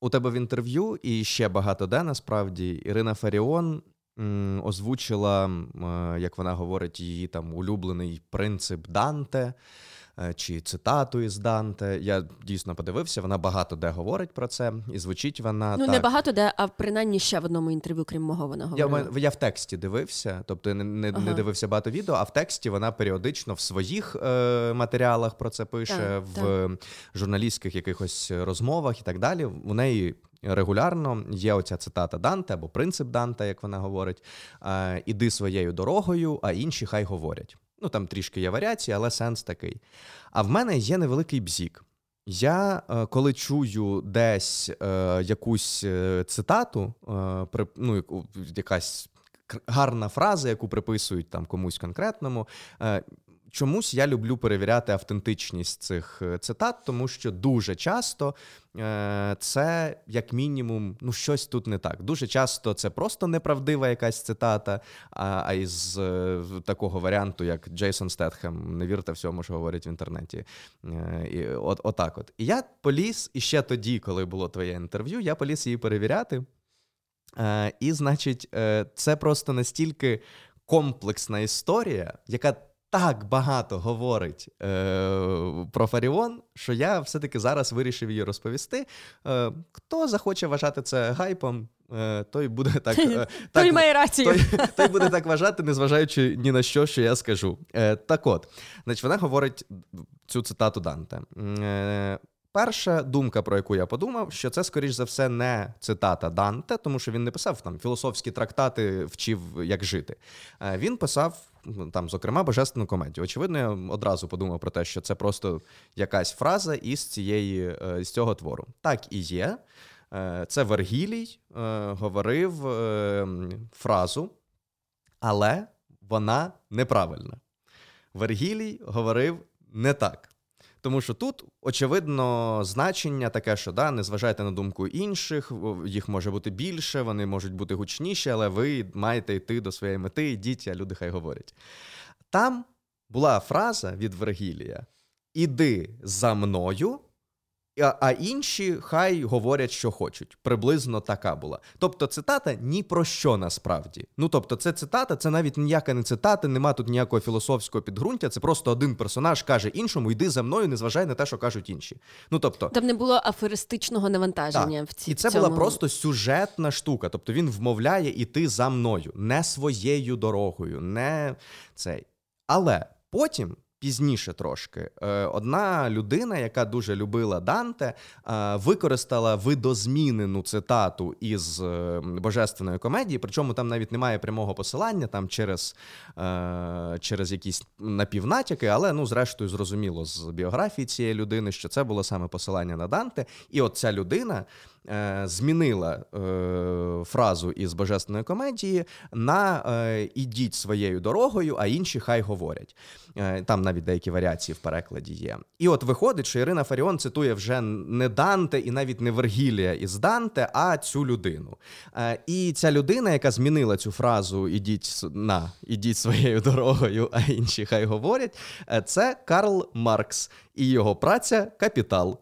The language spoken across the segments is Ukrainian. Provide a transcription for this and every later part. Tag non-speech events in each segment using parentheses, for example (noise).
у тебе в інтерв'ю, і ще багато де насправді Ірина Фаріон озвучила, е, як вона говорить, її там улюблений принцип Данте. Е, Чи цитату із Данте. Я дійсно подивився, вона багато де говорить про це, і звучить вона Ну, так. не багато де, а принаймні ще в одному інтерв'ю, крім мого, вона Я, говорила. в- я в тексті дивився, тобто не, не, не дивився багато відео, а в тексті вона періодично в своїх е, матеріалах про це пише, Так, в журналістських якихось розмовах і так далі. У неї регулярно є оця цитата Данте або принцип Данте, як вона говорить: е, іди своєю дорогою, а інші хай говорять. Ну там трішки є варіації, але сенс такий. А в мене є невеликий бзік. Я е, коли чую десь е, якусь е, цитату, е, ну, якась гарна фраза, яку приписують там комусь конкретному. Чомусь я люблю перевіряти автентичність цих е, цитат, тому що дуже часто е, це, як мінімум, ну щось тут не так. Дуже часто це просто неправдива якась цитата, а, із е, такого варіанту, як Джейсон Стетхем, не вірте всьому, що говорять в інтернеті. І от, отак от. І я поліз, і ще тоді, коли було твоє інтерв'ю, я поліз її перевіряти. І, значить, це просто настільки комплексна історія, яка так багато говорить е, про Фаріон, що я все-таки зараз вирішив її розповісти. Е, хто захоче вважати це гайпом, е, той буде (laughs) так. е, Той має рацію. той, той буде так вважати, незважаючи ні на що, що я скажу. Е, так от, значить, вона говорить цю цитату Данте. Е, Перша думка, про яку я подумав, що це, скоріш за все, не цитата Данте, тому що він не писав там філософські трактати, вчив, як жити. Він писав там, зокрема, божественну комедію. Очевидно, я одразу подумав про те, що це просто якась фраза із цієї е, з цього твору. Так і є. Е, Це Вергілій е, говорив фразу, але вона неправильна. Вергілій говорив не так. Тому що тут, очевидно, значення таке, що да, не зважайте на думку інших, їх може бути більше, вони можуть бути гучніші, але ви маєте йти до своєї мети, йдіть, а люди хай говорять. Там була фраза від Вергілія: Іди за мною, а, інші хай говорять, що хочуть. Приблизно така була. Тобто, цитата ні про що насправді. Ну тобто, це цитата, це навіть ніяка не цитата, нема тут ніякого філософського підґрунтя. Це просто один персонаж каже іншому: йди за мною, не зважай на те, що кажуть інші. Ну тобто, Там не було аферистичного навантаження так. в ці І це в цьому. була просто сюжетна штука. Тобто він вмовляє іти за мною, не своєю дорогою, не цей. Але потім. Пізніше трошки е, одна людина, яка дуже любила Данте, е, використала видозмінену цитату із е, божественної комедії. Причому там навіть немає прямого посилання, там через, через якісь напівнатяки, але ну, зрештою, зрозуміло з біографії цієї людини, що це було саме посилання на Данте. І от ця людина змінила е, фразу із божественної комедії на е, ідіть своєю дорогою, а інші хай говорять. Е, там навіть деякі варіації в перекладі є. І от виходить, що Ірина Фаріон цитує вже не Данте і навіть не Вергілія із Данте, а цю людину. Е, і ця людина, яка змінила цю фразу ідіть на ідіть своєю дорогою, а інші хай говорять, е, це Карл Маркс і його праця Капітал.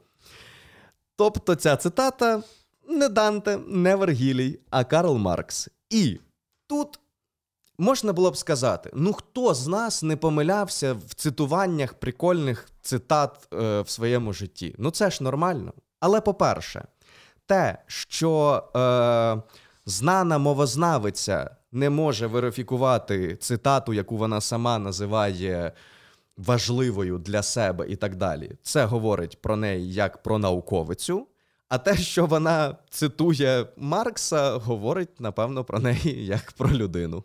Тобто ця цитата не Данте, не Вергілій, а Карл Маркс. І тут можна було б сказати: ну хто з нас не помилявся в цитуваннях прикольних цитат е, в своєму житті? Ну це ж нормально. Але по-перше, те, що е, знана мовознавиця не може верифікувати цитату, яку вона сама називає важливою для себе і так далі. Це говорить про неї як про науковицю. А те, що вона цитує Маркса, говорить, напевно, про неї як про людину.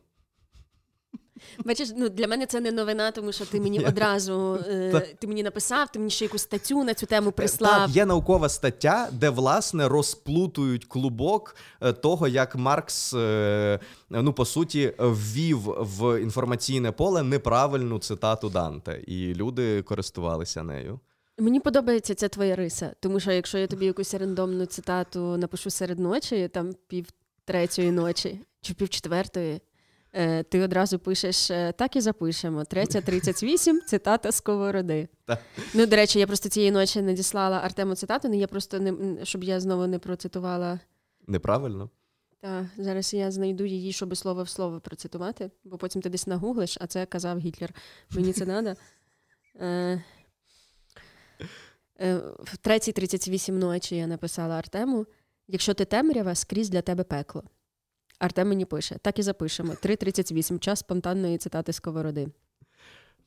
Бачиш, ну для мене це не новина, тому що ти мені одразу е, ти мені написав, ти мені ще якусь статтю на цю тему прислав. Так, є наукова стаття, де власне розплутують клубок е, того, як Маркс, е, ну по суті, ввів в інформаційне поле неправильну цитату Данте, і люди користувалися нею. Мені подобається ця твоя риса, тому що якщо я тобі якусь рандомну цитату напишу серед ночі, там пів третьої ночі чи пів четвертої, Е, Ти одразу пишеш е, так і запишемо. Третя 38, цитата сковороди. Так. Ну, до речі, я просто цієї ночі надіслала Артему цитату, але я просто не щоб я знову не процитувала. Неправильно. Та зараз я знайду її, щоб слово в слово процитувати, бо потім ти десь нагуглиш, а це казав Гітлер. Мені це треба. Е, е, в 3.38 ночі я написала Артему: якщо ти темрява, скрізь для тебе пекло. Артем мені пише: так і запишемо. 3.38, час спонтанної цитати сковороди.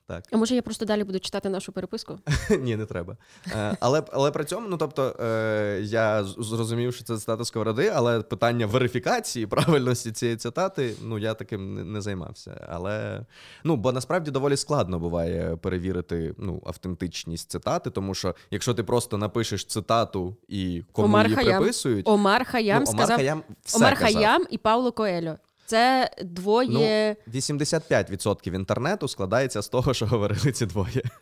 Так. А може я просто далі буду читати нашу переписку? (laughs) Ні, не треба. Е, але, але при цьому, ну тобто, е, я зрозумів, що це цитата сковороди, але питання верифікації правильності цієї цитати, ну я таким не, не займався. Але ну, бо насправді доволі складно буває перевірити ну, автентичність цитати, тому що якщо ти просто напишеш цитату і кому Омар її Хаям. приписують, Омар Хаям ну, Омар сказав Хаям все Омар казав. Хаям і Пауло Коельо. Це двоє. 85% інтернету складається з того, що говорили ці двоє. (laughs)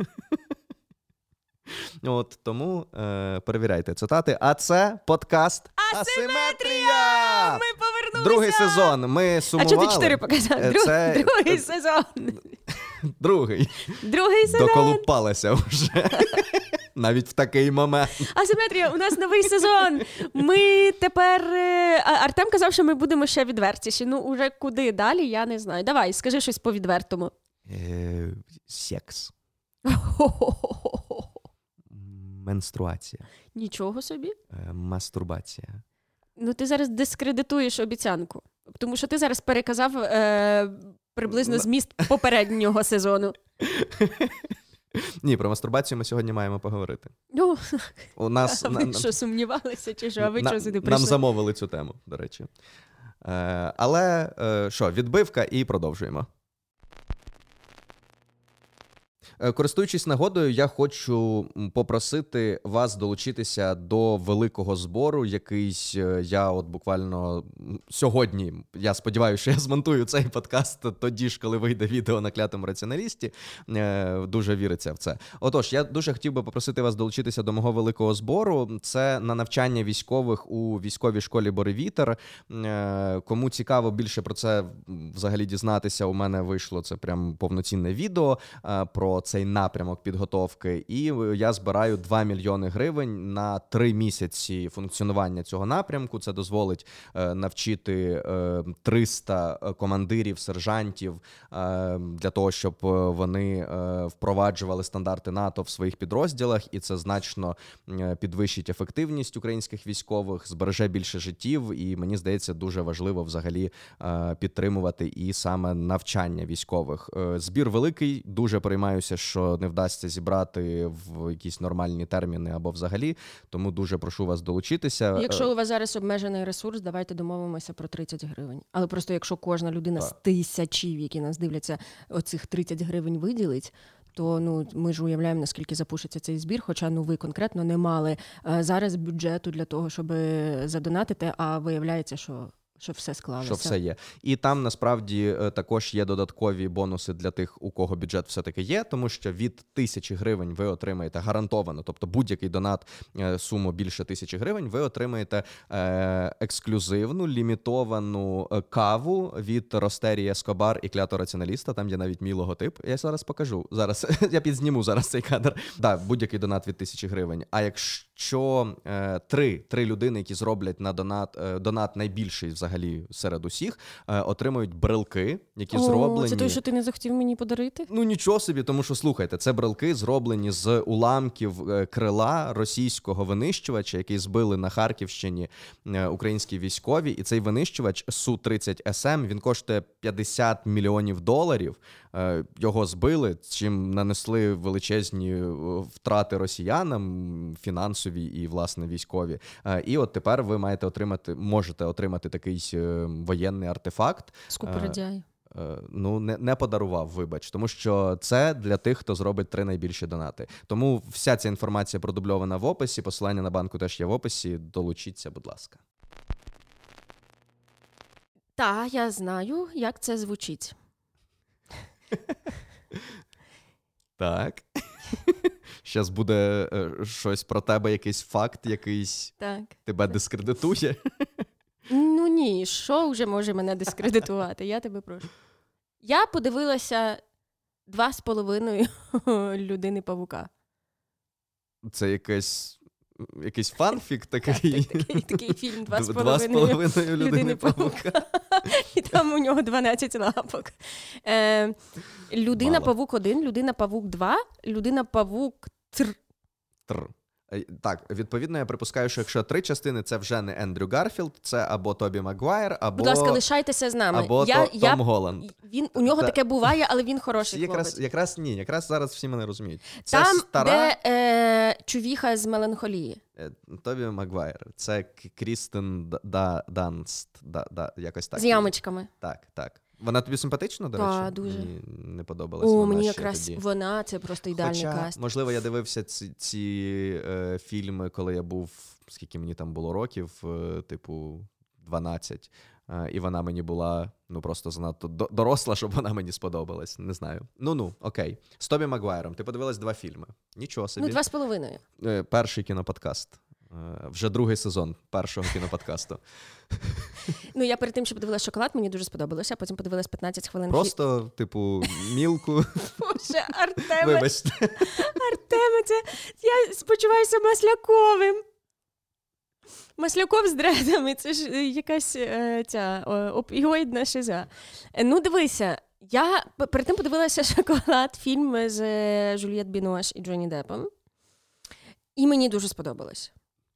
От тому е, перевіряйте цитати. А це подкаст Асиметрія! Ми повернулися! Другий сезон. Ми А сумували. чого ти чотири показав? Е, Друг- це- Другий сезон. (laughs) Другий. Другий сезон. Доколупалися вже. (laughs) Навіть в такий момент. Асиметрія, у нас новий сезон. Ми тепер. е, Артем казав, що ми будемо ще відвертіші. Ну, уже куди далі, я не знаю. Давай, скажи щось по відвертому. Е, секс. (laughs) Менструація. Нічого собі. Е, мастурбація. Ну, ти зараз дискредитуєш обіцянку. Тому що ти зараз переказав е, приблизно зміст попереднього сезону. (laughs) (laughs) Ні, про мастурбацію ми сьогодні маємо поговорити. Ну, У нас а на- що сумнівалися, чи що? А ви На- чого сюди Нам замовили цю тему, до речі. Е, але е, що, відбивка і продовжуємо. Е, Користуючись нагодою, я хочу попросити вас долучитися до великого збору, який е, я от буквально сьогодні. Я сподіваюся, що я змонтую цей подкаст тоді ж, коли вийде відео на клятому раціоналісті. Е, Дуже віриться в це. Отож, я дуже хотів би попросити вас долучитися до мого великого збору. Це на навчання військових у військовій школі Боревітер. Е, Кому цікаво більше про це взагалі дізнатися, у мене вийшло це прям повноцінне відео е, про цей напрямок підготовки. І е, я збираю 2 мільйони гривень на 3 місяці функціонування цього напрямку. Це дозволить е, навчити е, 300 командирів, сержантів е, для того, щоб е, вони е, впроваджували стандарти НАТО в своїх підрозділах, і це значно е, підвищить ефективність українських військових, збереже більше життів. І мені здається, дуже важливо взагалі е, підтримувати і саме навчання військових. Е, Збір великий. Дуже переймаюся, що не вдасться зібрати в якісь нормальні терміни або взагалі. Тому дуже прошу вас долучитися. Якщо у вас зараз обмежений ресурс, давайте домовимося про 30 гривень. Але просто якщо кожна людина з тисячів, які нас дивляться, оцих 30 гривень виділить. То ну ми ж уявляємо, наскільки запушиться цей збір. Хоча ну ви конкретно не мали е, зараз бюджету для того, щоб задонатити, а виявляється, що, що все склалося. Що все є, і там насправді е, також є додаткові бонуси для тих, у кого бюджет все таки є, тому що від тисячі гривень ви отримаєте гарантовано, тобто будь-який донат е, суму більше тисячі гривень, ви отримаєте е, ексклюзивну лімітовану каву від Ростері Ескобар і клято раціоналіста. Там є навіть мій логотип. Я зараз покажу. Зараз (laughs) я підзніму зараз цей кадр. Да, будь-який донат від тисячі гривень. А якщо е, три, три людини, які зроблять на донат е, донат найбільший взагалі серед усіх, е, отримують брелки, які О, зроблені. Це той, що ти не захотів мені подарити? Ну нічого собі, тому що слухайте, це брелки зроблені з уламків е, крила російського винищувача, який збили на Харківщині е, українські військові. І цей винищувач су 30 СМ він коштує 50 мільйонів доларів. Е, Його збили, чим нанесли величезні е, втрати росіянам, фінансові і власне військові. Е, І от тепер ви маєте отримати, можете отримати такий воєнний артефакт. Скупередяй. Ну, не, не подарував, вибач, тому що це для тих, хто зробить три найбільші донати. Тому вся ця інформація продубльована в описі. Посилання на банку теж є в описі. Долучіться, будь ласка. Та я знаю, як це звучить. Так. (laughs) Щас буде е, щось про тебе, якийсь факт, якийсь Так. тебе дискредитує. Ну ні, що вже може мене дискредитувати? Я тебе прошу. Я подивилася два з половиною (laughs) людини павука. Це якась. Якийсь фанфік такий. Такий, такий фільм два з Два з половиною. людини павука. (laughs) І там у нього 12 лапок. Е, Людина-павук 1, людина павук 2, людина павук 3. Тр. Е, Так, відповідно, я припускаю, що якщо три частини, це вже не Ендрю Гарфілд, це або Тобі Магуайр, або, Будь ласка, лишайтеся з нами. або я, То- я, Том Голланд. він, у нього Та- таке буває, але він хороший Якраз, хлопець. якраз ні, якраз зараз всі мене розуміють. Це Там, стара де е, чувіха з меланхолії. е, Тобі Магуайр. Це Крістен Да, Данст. Да, да, якось так. з ямочками. Так, так. Вона тобі симпатична, до Та, речі? дуже. Мені не подобалася. О, вона мені ще якраз тоді. вона це просто ідеальний Хоча, каст. можливо, я дивився ці, ці е, фільми, коли я був, скільки мені там було років, е, типу 12. Е, і вона мені була ну просто занадто до- доросла, щоб вона мені сподобалась. Не знаю. Ну ну, окей. З Тобі Магуайром. Ти подивилась два фільми. Нічого собі. Ну, два з половиною. Е, Перший кіноподкаст. Е, Вже другий сезон першого кіноподкасту. Ну, я перед тим, що подивилася шоколад, мені дуже сподобалося, а потім подивилась 15 хвилин. Просто, типу, мілку. Боже, Артеме, Вибачте. Артеме, це я спочуваюся масляковим. Масляков з дредами, це ж е, якась е, ця опіоїдна шиза. Ну, дивися, я перед тим подивилася (laughs) шоколад, фільм з Жюльєт Бінош і Джонні Деппом. І мені дуже сподобалось.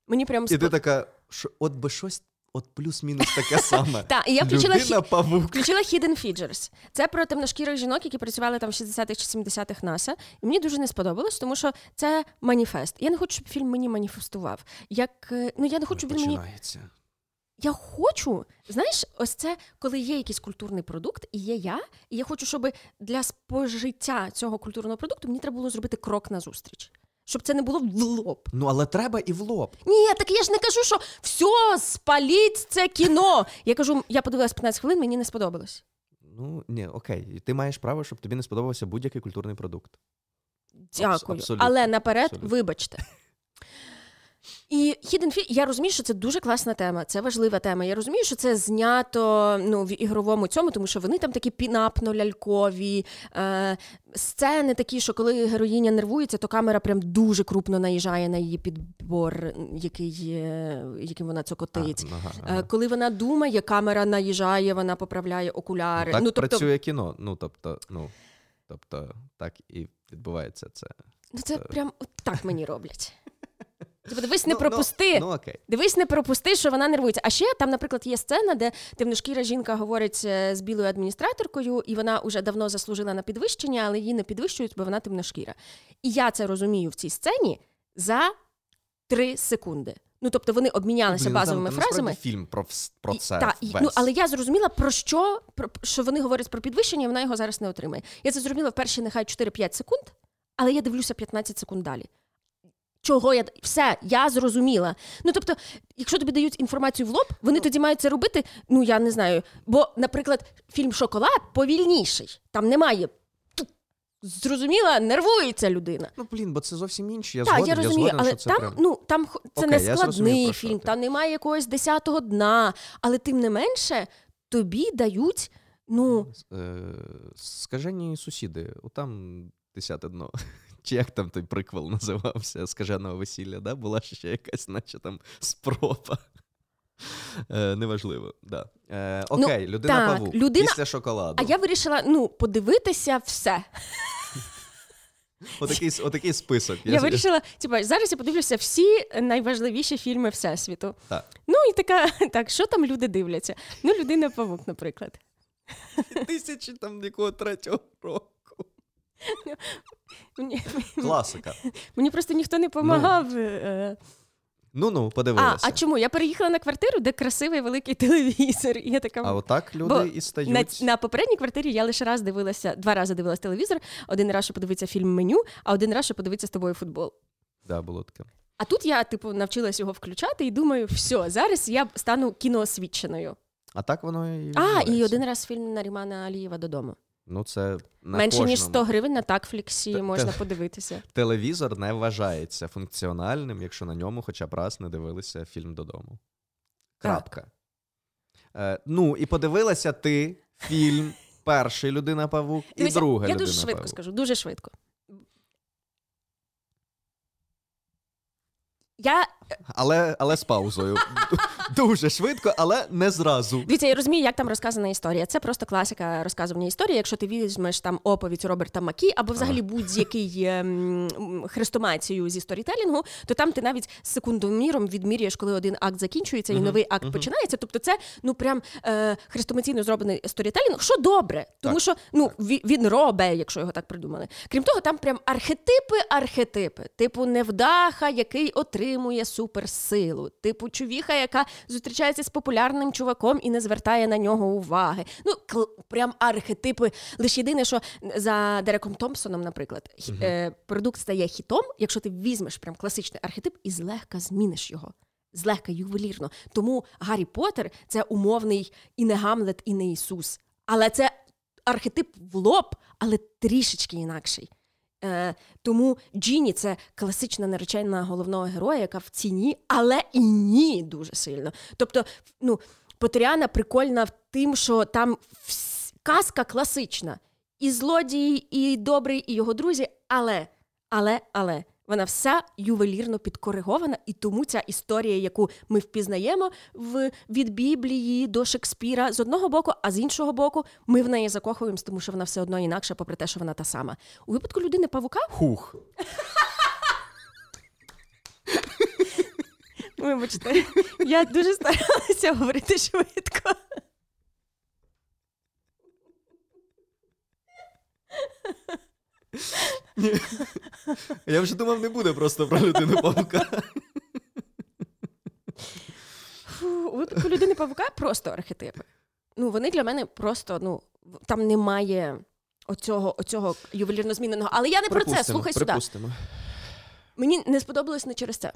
Мені прям І ти така, що от би щось, от плюс-мінус таке саме. Та, (laughs) і я включила, Людина хі... павук. включила Hidden Figures. Це про темношкірих жінок, які працювали там в 60-х чи 70-х НАСА. І мені дуже не сподобалось, тому що це маніфест. Я не хочу, щоб фільм мені маніфестував. Як, е, ну, я не хочу, щоб він мені Я хочу, знаєш, ось це, коли є якийсь культурний продукт, і є я, і я хочу, щоб для спожиття цього культурного продукту мені треба було зробити крок назустріч. Щоб це не було в лоб. Ну, але треба і в лоб. Ні, так я ж не кажу, що все, спаліть це кіно. Я кажу, я подивилась 15 хвилин, мені не сподобалось. Ну, ні, окей. Ти маєш право, щоб тобі не сподобався будь-який культурний продукт. Дякую. абсолютно, Але наперед, абсолютно. вибачте. І Hidden Figures, я розумію, що це дуже класна тема, це важлива тема. Я розумію, що це знято ну, в ігровому цьому, тому що вони там такі пінапно-лялькові, е, сцени такі, що коли героїня нервується, то камера прям дуже крупно наїжджає на її підбор, який, е, яким вона цокотить. А, ага, Е. Коли вона думає, камера наїжджає, вона поправляє окуляри. так ну, тобто, працює кіно. Ну, тобто, ну, тобто, так і відбувається це. ну, це прям так мені роблять. Типу, дивись, не Ну, пропусти. Ну, ну окей. Дивись, не пропусти, що вона нервується. А ще там, наприклад, є сцена, де темношкіра жінка говорить е, з білою адміністраторкою, і вона вже давно заслужила на підвищення, але її не підвищують, бо вона темношкіра. І я це розумію в цій сцені за три секунди. Ну тобто вони обмінялися Блін, ну, там- базовими там фразами. фільм про, про І- це. та, і, ну, але я зрозуміла, про що про, що вони говорять про підвищення, і вона його зараз не отримає. Я це зрозуміла в перші нехай 4-5 секунд, але я дивлюся 15 секунд далі. Чого я все, я зрозуміла. Ну тобто, якщо тобі дають інформацію в лоб, вони тоді мають це робити. Ну я не знаю. Бо, наприклад, фільм Шоколад повільніший. Там немає. Зрозуміла, нервується людина. Ну, блін, бо це зовсім інше. Я Так, згоден, я розумію, згоден, але що це там, прям... ну там це Окей, не складний фільм, там немає якогось десятого дна, але тим не менше тобі дають. Ну Е, скажені сусіди, отам десяте дно. Чи як там той приквел (laughs) називався скаженого весілля, да? була ще якась, наче там спроба. Е, неважливо, да. Е, Ну, окей, людина так, павук людина- після шоколаду. а я вирішила ну подивитися все. (laughs) Отакий, отакий список. Я вирішила, типа, зараз я подивлюся всі найважливіші фільми всесвіту. Так. Ну і така, (laughs) так, що там люди дивляться? Ну, людина павук, наприклад. Тисячі там якого третього року. (laughs) Мені, Класика. (laughs) мені просто ніхто не допомагав. Ну-ну, а, подивилися. а чому? Я переїхала на квартиру, де красивий великий (laughs) телевізор. І я така А отак люди Бо і стають. На, на попередній квартирі я лише раз дивилася, два рази дивилася телевізор, один раз, щоб подивитися фільм меню, а один раз, щоб подивитися з тобою футбол. Да, було таке. А тут я, типу, навчилась його включати і думаю, все, зараз я стану кіноосвідченою. А так воно і. А, і відбувається. один раз фільм Нарімана Алієва додому. Ну, це на Менше ніж кожному. 100 гривень на такфліксі Те- можна те- подивитися. Телевізор не вважається функціональним, якщо на ньому хоча б раз не дивилися фільм додому. Крапка. Е, ну, і подивилася ти фільм (laughs) перший людина павук і Дивися, друга я людина дуже швидко павук. скажу, дуже швидко. Я Але, але з паузою. (laughs) Дуже швидко, але не зразу. Дивіться, я розумію, як там розказана історія. Це просто класика розказування історії. Якщо ти візьмеш там оповідь Роберта Маккі або взагалі будь-який ем, м, зі сторітелінгу, то там ти навіть секундоміром відмірюєш, коли один акт закінчується і новий акт починається. Тобто, це ну прям е, хрестоматійно зроблений сторітелінг, що добре, тому Так, що ну ві- він робе, якщо його так придумали. Крім того, там прям архетипи, архетипи, типу невдаха, який отримує суперсилу, типу чувіха, яка зустрічається з популярним чуваком і не звертає на нього уваги. Ну, кл- прям архетипи. Лише єдине, що за Дереком Томпсоном, наприклад, хі- е, продукт стає хітом, якщо ти візьмеш прям класичний архетип і злегка зміниш його. Злегка ювелірно. Тому Гаррі Поттер – це умовний і не Гамлет, і не Ісус. Але це архетип в лоб, але трішечки інакший. Е, тому Джіні це класична наречена головного героя, яка в ціні, але і ні дуже сильно. Тобто, ну, Потеряна прикольна в тим, що там казка класична. І злодій, і добрий, і його друзі, але, але, але. Вона вся ювелірно підкоригована, і тому ця історія, яку ми впізнаємо в, від Біблії до Шекспіра з одного боку, а з іншого боку, ми в неї закохуємось, тому що вона все одно інакша, попри те, що вона та сама. У випадку людини павука, Хух. вибачте, я дуже старалася говорити швидко. Я вже думав, не буде просто про людину павука. Фу, у випадку людини павука просто архетипи. Ну, вони для мене просто, ну, там немає оцього, оцього ювелірно зміненого. Але я не про це, Припустимо, слухай сюди. Мені не сподобалось не через це.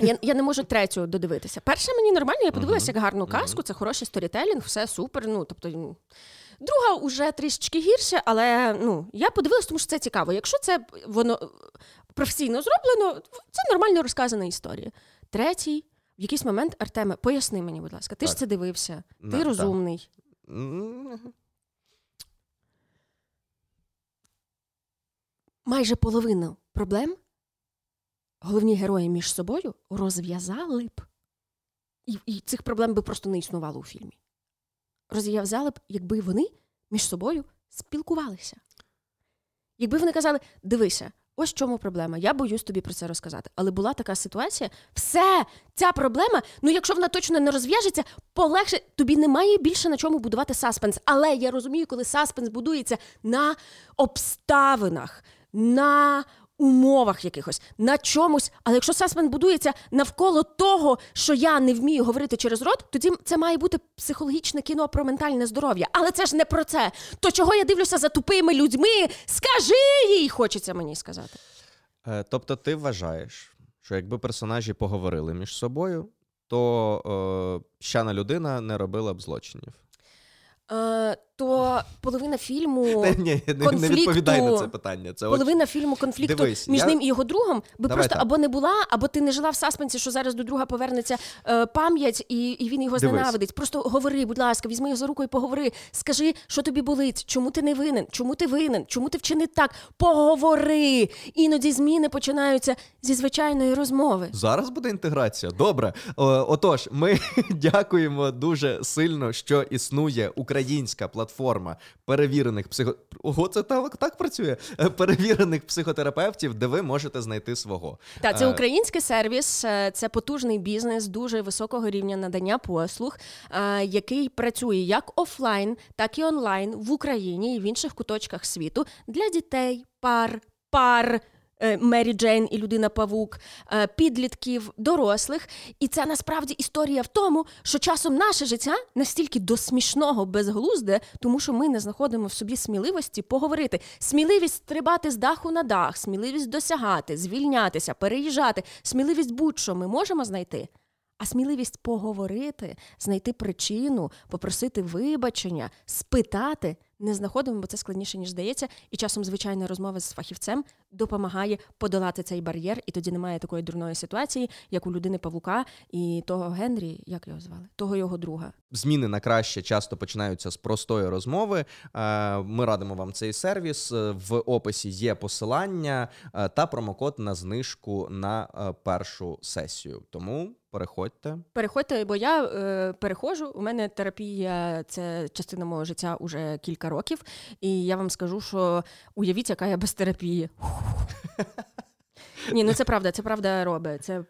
Я, я не можу третю додивитися. Перша мені нормально, я подивилася як гарну казку, це хороший сторітелінг, все супер. Ну, тобто. Друга вже трішечки гірше, але ну, я подивилася, тому що це цікаво. Якщо це воно професійно зроблено, це нормально розказана історія. Третій, в якийсь момент, Артеме, поясни мені, будь ласка, ти ж це дивився, ти так. розумний. М, майже половину проблем головні герої між собою розв'язали б. І, і цих проблем би просто не існувало у фільмі. Розв'язали б, якби вони між собою спілкувалися. Якби вони казали: дивися, ось в чому проблема. Я боюсь тобі про це розказати. Але була така ситуація, все, ця проблема, ну якщо вона точно не розв'яжеться, полегше тобі немає більше на чому будувати саспенс. Але я розумію, коли саспенс будується на обставинах, на умовах якихось, на чомусь. Але якщо саспенс будується навколо того, що я не вмію говорити через рот, тоді це має бути психологічне кіно про ментальне здоров'я. Але це ж не про це. То чого я дивлюся за тупими людьми? Скажи їй, хочеться мені сказати. Е, Тобто, ти вважаєш, що якби персонажі поговорили між собою, то е, щана людина не робила б злочинів. Е, то половина фільму. (laughs) Та, ні, не, не конфлікту- відповідай на це питання. Це Половина фільму конфлікту Дивись, між я- ним і його другом би Давай просто так. або не була, або ти не жила в саспенсі, що зараз до друга повернеться е, пам'ять, і, і він його Дивись. зненавидить. Просто говори, будь ласка, візьми його за руку і поговори. Скажи, що тобі болить, чому ти не винен, чому ти винен, чому ти вчинив так. Поговори. Іноді зміни починаються зі звичайної розмови. Зараз буде інтеграція. Добре. Отож, ми (laughs) дякуємо дуже сильно, що існує українська платформа перевірених психо... Ого, це так, так працює. Е, Перевірених психотерапевтів, де ви можете знайти свого. Та це Е, український сервіс, е, це потужний бізнес дуже високого рівня надання послуг, який працює як офлайн, так і онлайн в Україні і в інших куточках світу для дітей, пар, пар. Е, Мері Джейн і людина Павук, е, підлітків, дорослих. І це насправді історія в тому, що часом наше життя настільки до смішного безглузде, тому що ми не знаходимо в собі сміливості поговорити. Сміливість стрибати з даху на дах, сміливість досягати, звільнятися, переїжджати, сміливість будь-що ми можемо знайти. А сміливість поговорити, знайти причину, попросити вибачення, спитати не знаходимо, бо це складніше, ніж здається. І часом звичайна розмова з фахівцем допомагає подолати цей бар'єр, і тоді немає такої дурної ситуації, як у людини Павука і того Генрі, як його звали, того його друга. Зміни на краще часто починаються з простої розмови. Е, Ми радимо вам цей сервіс. Е, В описі є посилання е, та промокод на знижку на першу сесію. Тому переходьте. Переходьте, бо я е, переходжу. У мене терапія це частина мого життя уже кілька років, і я вам скажу, що уявіть, яка я без терапії. Ні, ну це правда, це правда робить. Це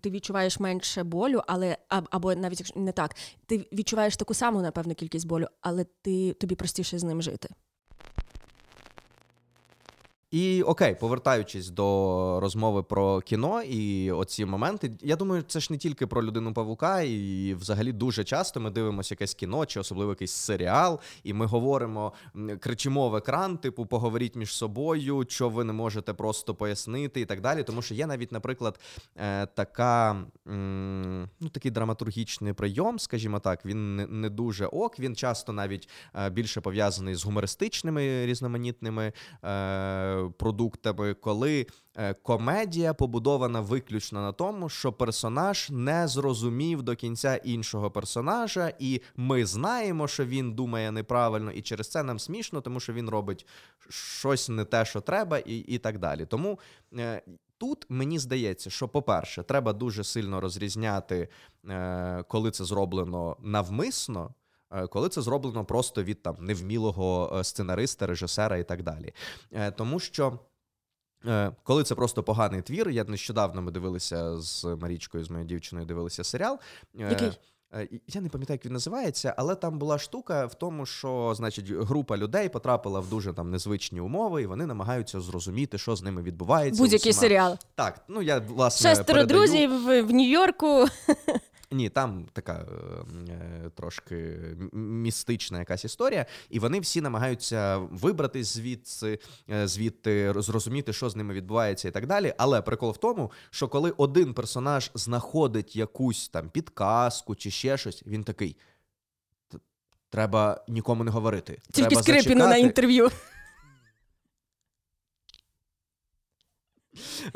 ти відчуваєш менше болю, але або навіть якщо не так, ти відчуваєш таку саму напевно кількість болю, але ти тобі простіше з ним жити. І окей, повертаючись до розмови про кіно і оці моменти, я думаю, це ж не тільки про людину павука, і взагалі дуже часто ми дивимося якесь кіно чи особливо якийсь серіал, і ми говоримо, кричимо в екран, типу, поговоріть між собою, що ви не можете просто пояснити, і так далі. Тому що є навіть, наприклад, е, така ну такий драматургічний прийом, скажімо так, він не, дуже ок. Він часто навіть е, більше пов'язаний з гумористичними різноманітними е, продуктами, коли е, комедія побудована виключно на тому, що персонаж не зрозумів до кінця іншого персонажа, і ми знаємо, що він думає неправильно, і через це нам смішно, тому що він робить щось не те, що треба, і, і так далі. Тому. е, Тут мені здається, що, по-перше, треба дуже сильно розрізняти, е, коли це зроблено навмисно, коли це зроблено просто від там невмілого е, сценариста, режисера і так далі. Е, Тому що. е, Коли це просто поганий твір, я нещодавно ми дивилися з Марічкою, з моєю дівчиною, дивилися серіал. Е, Який? е, Я не пам'ятаю, як він називається, але там була штука в тому, що значить група людей потрапила в дуже там незвичні умови, і вони намагаються зрозуміти, що з ними відбувається. Будь-який усіма. серіал. Так, ну я власне Шестеро передаю. друзів в, в Нью-Йорку. (laughs) Ні, там така е, е, трошки містична якась історія, і вони всі намагаються вибратись звідси, е, звідти зрозуміти, що з ними відбувається, і так далі. Але прикол в тому, що коли один персонаж знаходить якусь там підказку чи ще щось, він такий. Треба нікому не говорити. Тільки Треба Скрипіну на інтерв'ю.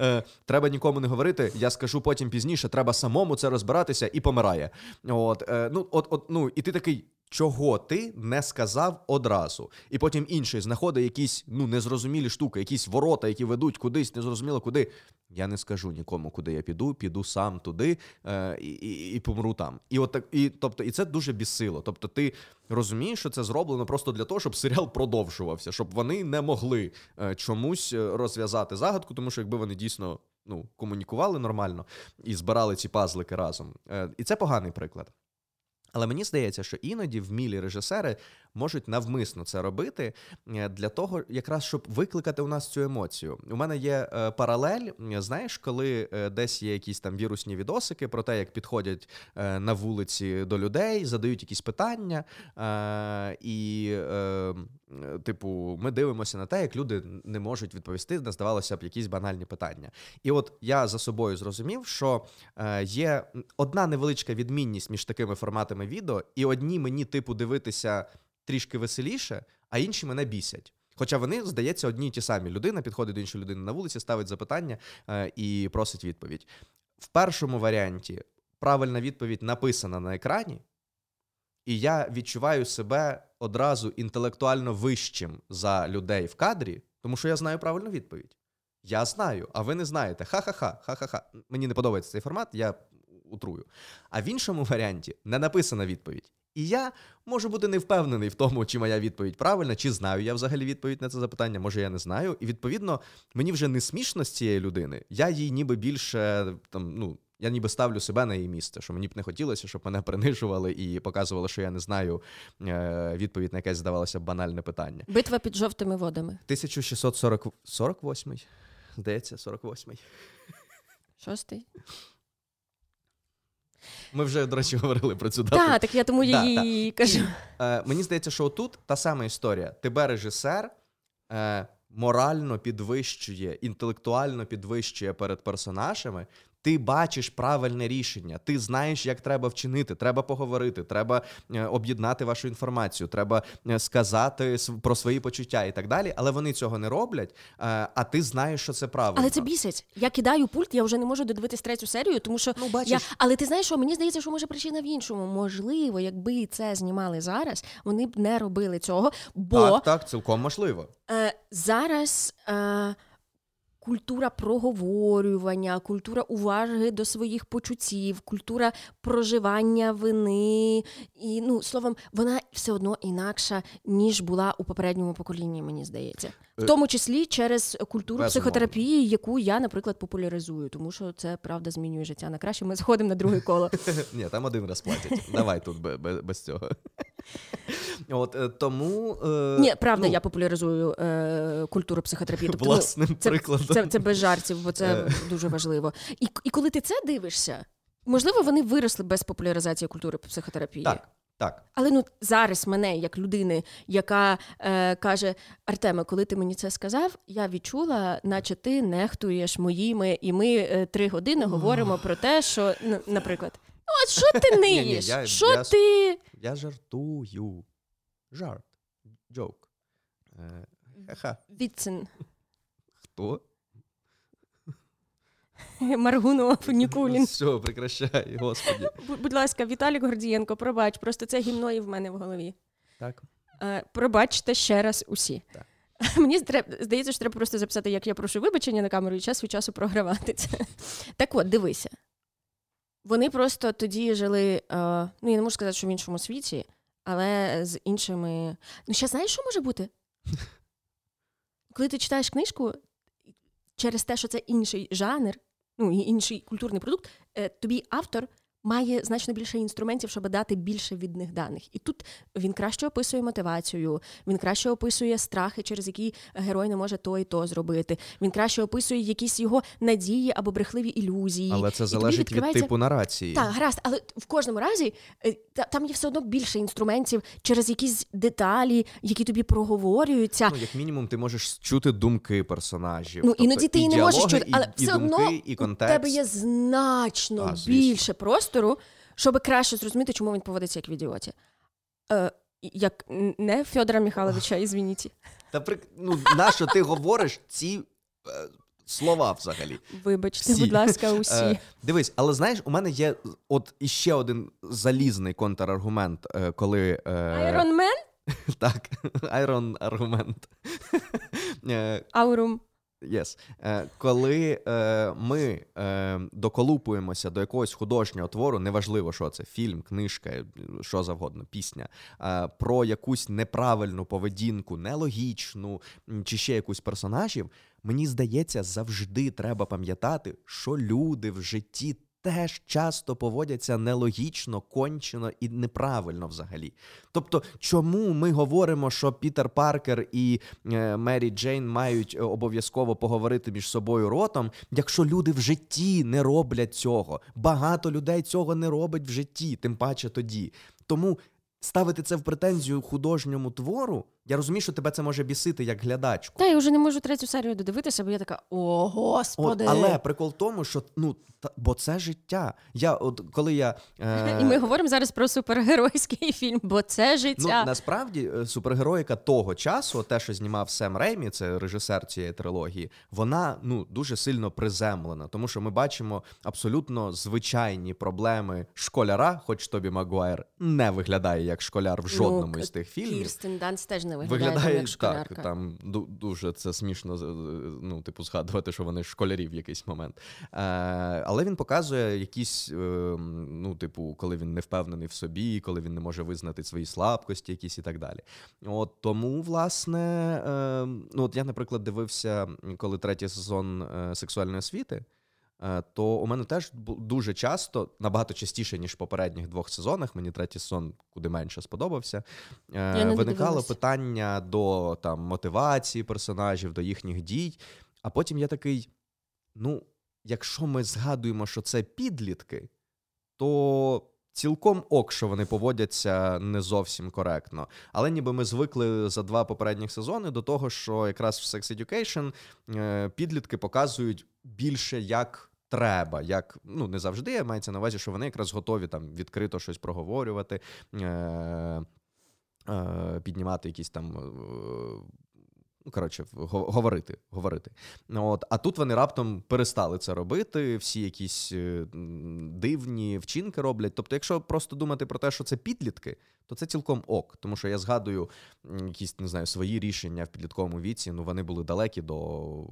Е, треба нікому не говорити. Я скажу потім пізніше. Треба самому це розбиратися і помирає. От, е, ну, от, от, ну, і ти такий. Чого ти не сказав одразу? І потім інший знаходить якісь ну незрозумілі штуки, якісь ворота, які ведуть кудись, незрозуміло куди. Я не скажу нікому, куди я піду, піду сам туди е, і, і, і помру там. І от так, і тобто, і це дуже безсило. Тобто, ти розумієш, що це зроблено просто для того, щоб серіал продовжувався, щоб вони не могли е, чомусь е, розв'язати загадку, тому що якби вони дійсно ну, комунікували нормально і збирали ці пазлики разом. Е, і це поганий приклад. Але мені здається, що іноді вмілі режисери можуть навмисно це робити е, для того, якраз щоб викликати у нас цю емоцію. У мене є е, паралель. Знаєш, коли е, десь є якісь там вірусні відосики про те, як підходять на вулиці до людей, задають якісь питання, і, типу, ми дивимося на те, як люди не можуть відповісти на здавалося б якісь банальні питання. І от я за собою зрозумів, що є одна невеличка відмінність між такими форматами відео, і одні мені, типу, дивитися трішки веселіше, а інші мене бісять. Хоча вони, здається, одні й ті самі. Людина підходить до іншої людини на вулиці, ставить запитання е, і просить відповідь. В першому варіанті правильна відповідь написана на екрані, і я відчуваю себе одразу інтелектуально вищим за людей в кадрі, тому що я знаю правильну відповідь. Я знаю, а ви не знаєте. Ха-ха-ха, ха-ха-ха. Мені не подобається цей формат, я утрую. А в іншому варіанті не написана відповідь. І я можу бути не впевнений в тому, чи моя відповідь правильна, чи знаю я взагалі відповідь на це запитання, може я не знаю. І відповідно, мені вже не смішно з цієї людини. Я їй ніби більше там, ну. Я ніби ставлю себе на її місце, що мені б не хотілося, щоб мене принижували і показували, що я не знаю е, відповідь на якесь здавалося б банальне питання. Битва під жовтими водами. 1648, здається, 48. Шостий. Ми вже, до речі, (laughs) говорили про цю дату. Так, так я тому Да, її кажу. Е, мені здається, що отут та сама історія. Тебе режисер е, морально підвищує, інтелектуально підвищує перед персонажами. Ти бачиш правильне рішення, ти знаєш, як треба вчинити. Треба поговорити, треба е, об'єднати вашу інформацію, треба е, сказати про свої почуття і так далі. Але вони цього не роблять. е, А ти знаєш, що це правильно. Але це бісить. Я кидаю пульт, я вже не можу додивитись третю серію, тому що Ну, бачиш. я. Але ти знаєш, що мені здається, що може причина в іншому. Можливо, якби це знімали зараз, вони б не робили цього, бо Так, так, цілком можливо. Е, зараз е, культура проговорювання, культура уваги до своїх почуттів, культура проживання вини. І, ну, словом, вона все одно інакша, ніж була у попередньому поколінні, мені здається. В Е, тому числі через культуру безумовно. психотерапії, яку я, наприклад, популяризую, тому що це правда змінює життя на краще. Ми сходимо на друге коло. (laughs) Ні, там один раз платять. Давай тут бе- бе- без цього. От е, тому. е, Ні, правда, ну, я популяризую е, культуру психотерапії. Тобто, ну, власним це, прикладом. Це, це без жартів, бо це Е. дуже важливо. І, і коли ти це дивишся, можливо, вони виросли без популяризації культури психотерапії. Так, так. Але ну зараз мене, як людини, яка е, каже: Артеме, коли ти мені це сказав, я відчула, наче ти нехтуєш моїми, і ми е, три години говоримо про те, що, ну, наприклад, ну от що ти (laughs) ниєш? Що ти? Я жартую. Жарт. Джок. Е. Віцин, Хто? (laughs) Маргунов, Нікулін. Все, прекращай, господі. Будь ласка, Віталік Гордієнко, пробач, просто це гімно і в мене в голові. Так. Е, Пробачте ще раз усі. Так. (laughs) Мені здається, що треба просто записати, як я прошу вибачення на камеру і час від часу програвати це. (laughs) Так от, дивися. Вони просто тоді жили, е, ну я не можу сказати, що в іншому світі, але з іншими. Ну, ще знаєш, що може бути? Коли ти читаєш книжку, через те, що це інший жанр, ну інший культурний продукт, е, тобі автор має значно більше інструментів, щоб дати більше від них даних. І тут він краще описує мотивацію, він краще описує страхи, через які герой не може то і то зробити. Він краще описує якісь його надії або брехливі ілюзії. Але це залежить від типу нарації. Так, гаразд, але в кожному разі е, та- там є все одно більше інструментів через якісь деталі, які тобі проговорюються. Ну, як мінімум, ти можеш чути думки персонажів. Ну, Тобто іноді ти і не можеш чути, але і, і все думки, одно і у контекст. тебе є значно А, більше простору, щоб краще зрозуміти, чому він поводиться як в ідіоті. Е, як не Федора Михайловича, ізвініть. Та при... ну, нащо ти говориш ці е, слова взагалі? Вибачте, Всі. будь ласка, усі. Е, дивись, але знаєш, у мене є от іще один залізний контраргумент, е, коли. Е, Iron (laughs) Так, (laughs) айрон аргумент. (laughs) Е, Аурум. Yes. Е, коли е, ми е, доколупуємося до якогось художнього твору, неважливо, що це фільм, книжка, що завгодно, пісня, е, про якусь неправильну поведінку, нелогічну чи ще якусь персонажів, мені здається, завжди треба пам'ятати, що люди в житті. Теж часто поводяться нелогічно, кончено і неправильно взагалі. Тобто, чому ми говоримо, що Пітер Паркер і е, Мері Джейн мають е, обов'язково поговорити між собою ротом, якщо люди в житті не роблять цього? Багато людей цього не робить в житті, тим паче тоді. Тому ставити це в претензію художньому твору, я розумію, що тебе це може бісити як глядачку. Та я вже не можу третю серію додивитися, бо я така: о, господи. От, але прикол в тому, що ну та, бо це життя. Я от коли я е, І ми говоримо зараз про супергеройський (laughs) фільм, бо це життя. Ну, насправді е, супергероїка того часу, те, що знімав Сем Реймі, це режисер цієї трилогії, вона ну дуже сильно приземлена, тому що ми бачимо абсолютно звичайні проблеми школяра, хоч Тобі Магуайр не виглядає як школяр в жодному Ну, із тих фільмів. Кірстен Данст теж не виглядає, там, Виглядає як школярка. так, там дуже це смішно ну, типу, згадувати, що вони школярі в якийсь момент. Е, але він показує якісь, е, ну, типу, коли він не впевнений в собі, коли він не може визнати свої слабкості, якісь і так далі. От тому, власне, е, ну, от я, наприклад, дивився, коли третій сезон е, сексуальної освіти. Е, То у мене теж дуже часто, набагато частіше, ніж в попередніх двох сезонах, мені третій сезон куди менше сподобався. е, Виникало додивилась. питання до там мотивації персонажів, до їхніх дій. А потім я такий: ну, якщо ми згадуємо, що це підлітки, то цілком ок, що вони поводяться не зовсім коректно. Але ніби ми звикли за два попередніх сезони до того, що якраз в Sex Education е, підлітки показують більше як треба, як ну не завжди, мається на увазі, що вони якраз готові там відкрито щось проговорювати, е- е- піднімати якісь там. Е- Ну, коротше, говорити. говорити. От, А тут вони раптом перестали це робити, всі якісь е, дивні вчинки роблять. Тобто, якщо просто думати про те, що це підлітки, то це цілком ок. Тому що я згадую якісь не знаю, свої рішення в підлітковому віці. Ну вони були далекі до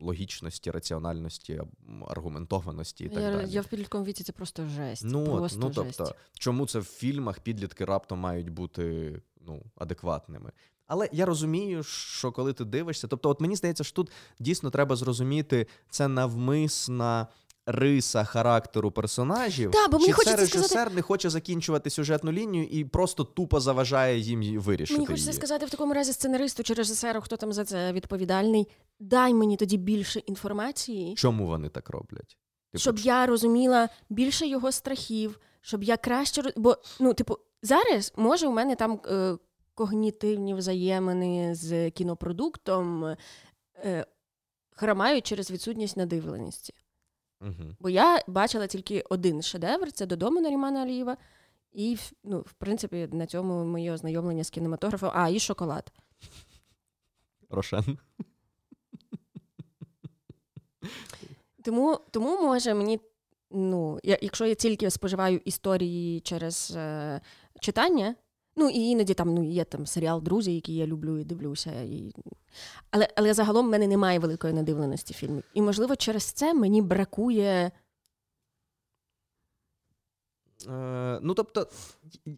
логічності, раціональності, аргументованості і так я, далі. Я в підлітковому віці це просто жесть. Ну, просто ну жесть. тобто, чому це в фільмах підлітки раптом мають бути ну, адекватними? Але я розумію, що коли ти дивишся, тобто, от мені здається, що тут дійсно треба зрозуміти це навмисна. Риса характеру персонажів, да, бо чи мені це режисер сказати... не хоче закінчувати сюжетну лінію і просто тупо заважає їм вирішити. Мені хочеться її. сказати в такому разі сценаристу чи режисеру, хто там за це відповідальний. Дай мені тоді більше інформації. Чому вони так роблять? Типу, щоб я розуміла більше його страхів, щоб я краще бо ну, типу, зараз може у мене там е, когнітивні взаємини з кінопродуктом е, хромають через відсутність надивленості. Угу. Бо я бачила тільки один шедевр це додому Нарімана Алієва. І, ну, в принципі, на цьому моє ознайомлення з кінематографом. А, і шоколад. Рошен. Тому, тому може мені, ну, я, якщо я тільки споживаю історії через е, читання, Ну, і іноді там ну, є там серіал Друзі, який я люблю і дивлюся. І... Але але загалом в мене немає великої надивленості фільмів. І, можливо, через це мені бракує Е, Ну, тобто,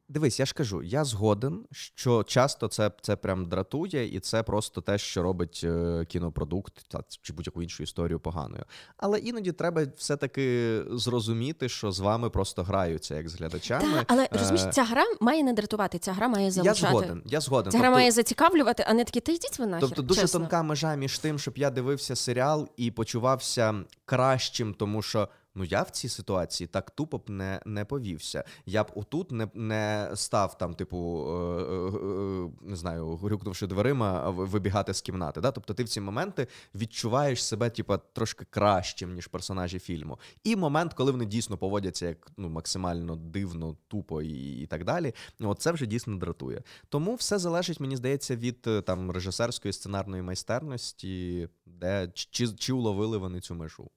дивись, я ж кажу, я згоден, що часто це це прям дратує, і це просто те, що робить е, кінопродукт та, чи будь-яку іншу історію поганою. Але іноді треба все-таки зрозуміти, що з вами просто граються як з глядачами. Так, Але розумієш, ця гра має не дратувати, ця гра має залучати. Я згоден. я згоден. Ця тобто, гра має зацікавлювати, а не такі, та йдіть ви нахер, Тобто дуже чесно. тонка межа між тим, щоб я дивився серіал і почувався кращим, тому що. Ну, я в цій ситуації так тупо б не не повівся. Я б отут не не став там, типу, е, е, е, не знаю, грюкнувши дверима, вибігати з кімнати. Да? Тобто ти в ці моменти відчуваєш себе, типу, трошки кращим, ніж персонажі фільму. І момент, коли вони дійсно поводяться як ну, максимально дивно, тупо і і так далі. От це вже дійсно дратує. Тому все залежить, мені здається, від там режисерської сценарної майстерності, де чи, чи уловили вони цю межу.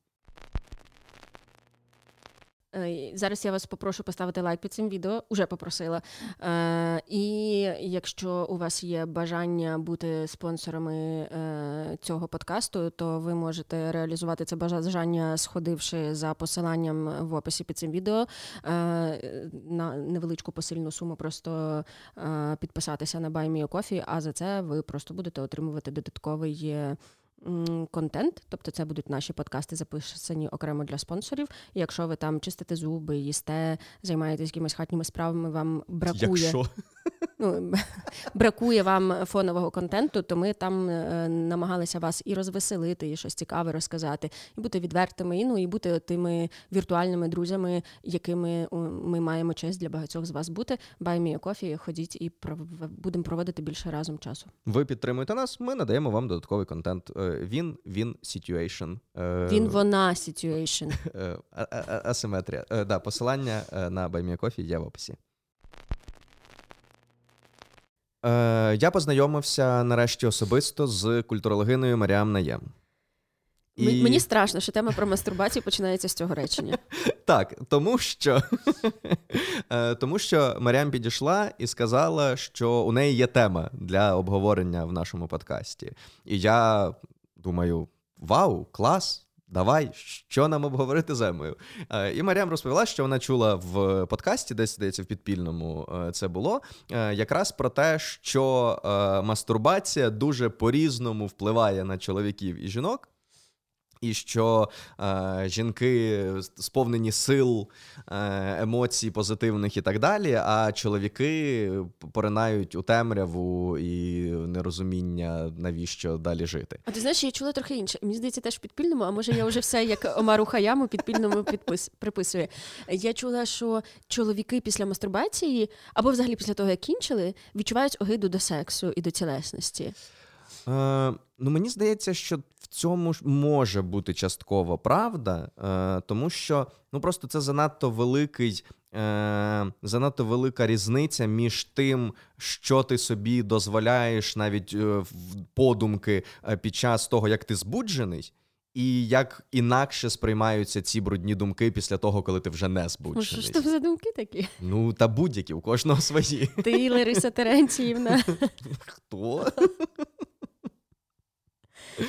Е, зараз я вас попрошу поставити лайк під цим відео, уже попросила. Е, і якщо у вас є бажання бути спонсорами е, цього подкасту, то ви можете реалізувати це бажання, сходивши за посиланням в описі під цим відео на невеличку посильну суму, просто підписатися на BuyMeACoffee, а за це ви просто будете отримувати додатковий контент, тобто це будуть наші подкасти, записані окремо для спонсорів. І якщо ви там чистите зуби, їсте, займаєтесь якимись хатніми справами, вам бракує. Якщо? Ну, (laughs) бракує вам фонового контенту, то ми там е, намагалися вас і розвеселити, і щось цікаве розказати, і бути відвертими, і ну і бути тими віртуальними друзями, якими ми маємо честь для багатьох з вас бути. Баймія кофі, ходіть і будемо проводити більше разом часу. Ви підтримуєте нас, ми надаємо вам додатковий контент. Е, він, він, situation. Е, він, вона, situation. (laughs) Асиметрія. Да, посилання на Баймія кофі є в описі. Е, Я познайомився нарешті особисто з культурологиною Маріам Наєм. І... Мені страшно, що тема про мастурбацію починається з цього речення. (laughs) Так, тому що (laughs) е, тому що Маріам підійшла і сказала, що у неї є тема для обговорення в нашому подкасті. І я думаю: вау, клас! Давай, що нам обговорити з? Е, і Маріам розповіла, що вона чула в подкасті, десь здається, в підпільному е, це було, е, якраз про те, що мастурбація дуже по-різному впливає на чоловіків і жінок і що е, жінки сповнені сил, е, емоцій позитивних і так далі, а чоловіки поринають у темряву і нерозуміння, навіщо далі жити. А ти знаєш, я чула трохи інше. Мені здається, теж в підпільному, а може я вже все як Омару Хаяму підпільному підпис приписує. Я чула, що чоловіки після мастурбації або взагалі після того, як кінчили, відчувають огиду до сексу і до тілесності. Е, ну, мені здається, що в цьому ж може бути частково правда, е, тому що ну просто це занадто великий. Е, занадто велика різниця між тим, що ти собі дозволяєш навіть е, в подумки е, під час того, як ти збуджений, і як інакше сприймаються ці брудні думки після того, коли ти вже не Ну, Що ж там за думки такі? Ну та будь-які у кожного свої. Ти, Лариса Теренціївна. Хто? (laughs) (laughs)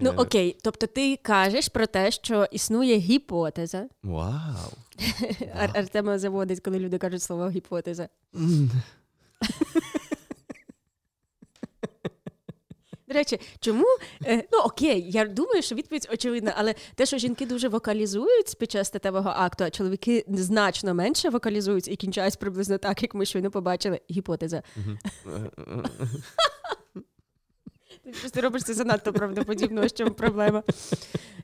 Ну Е, окей, тобто ти кажеш про те, що існує гіпотеза. Вау. (laughs) Ар- Артема заводить, коли люди кажуть слово гіпотеза. До речі, чому е, ну окей, я думаю, що відповідь очевидна, але те, що жінки дуже вокалізують під час статевого акту, а чоловіки значно менше вокалізують і кінчають приблизно так, як ми щойно побачили. Гіпотеза. (laughs) Ти просто робиш це занадто правдоподібно, чому проблема.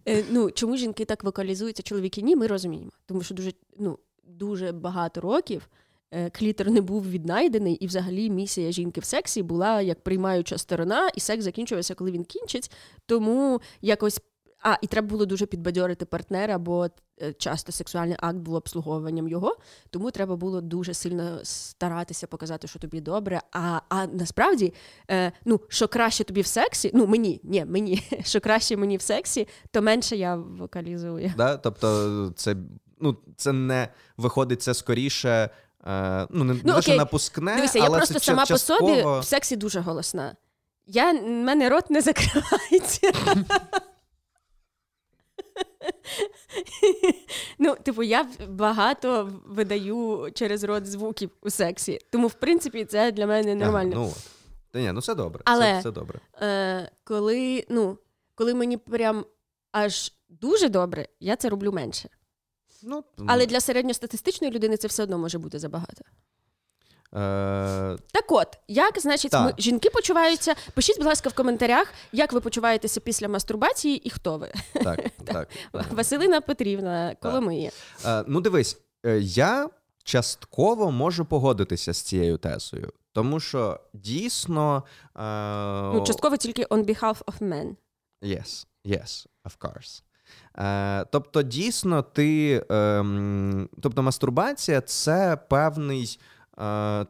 Е, ну, чому жінки так вокалізуються, чоловіки ні, ми розуміємо. Тому що дуже, ну, дуже багато років е, клітер не був віднайдений, і взагалі місія жінки в сексі була як приймаюча сторона, і секс закінчувався, коли він кінчить. Тому якось. А, і треба було дуже підбадьорити партнера, бо е, часто сексуальний акт був обслуговуванням його, тому треба було дуже сильно старатися показати, що тобі добре. А, а насправді, е, ну, що краще тобі в сексі, ну мені, ні, мені, (laughs) що краще мені в сексі, то менше я вокалізую. Да? Тобто, це, ну, це не виходить, це скоріше. Е, ну, не, Ну, лише окей. напускне, Дивися, але я просто це сама частково... по собі в сексі дуже голосна. Я, в мене рот не закривається. (laughs) Ну, типу, я багато видаю через рот звуків у сексі. Тому, в принципі, це для мене Ага, нормально. ну. Та ні, ну це добре. Але- Це, це добре. Е, коли, ну, коли мені прям аж дуже добре, я це роблю менше. Ну, Але для середньостатистичної людини це все одно може бути забагато. Е, Так от, як значить, Так. ми, жінки почуваються? Пишіть, будь ласка, в коментарях, як ви почуваєтеся після мастурбації і хто ви. так, (laughs) так. Василина Петрівна Коломиє. Е, ну, дивись, е, я частково можу погодитися з цією тезою, тому що дійсно. Е, Ну, частково тільки on behalf of men. Yes, yes, of course. Е, тобто, дійсно, ти. ем, тобто, мастурбація це певний е,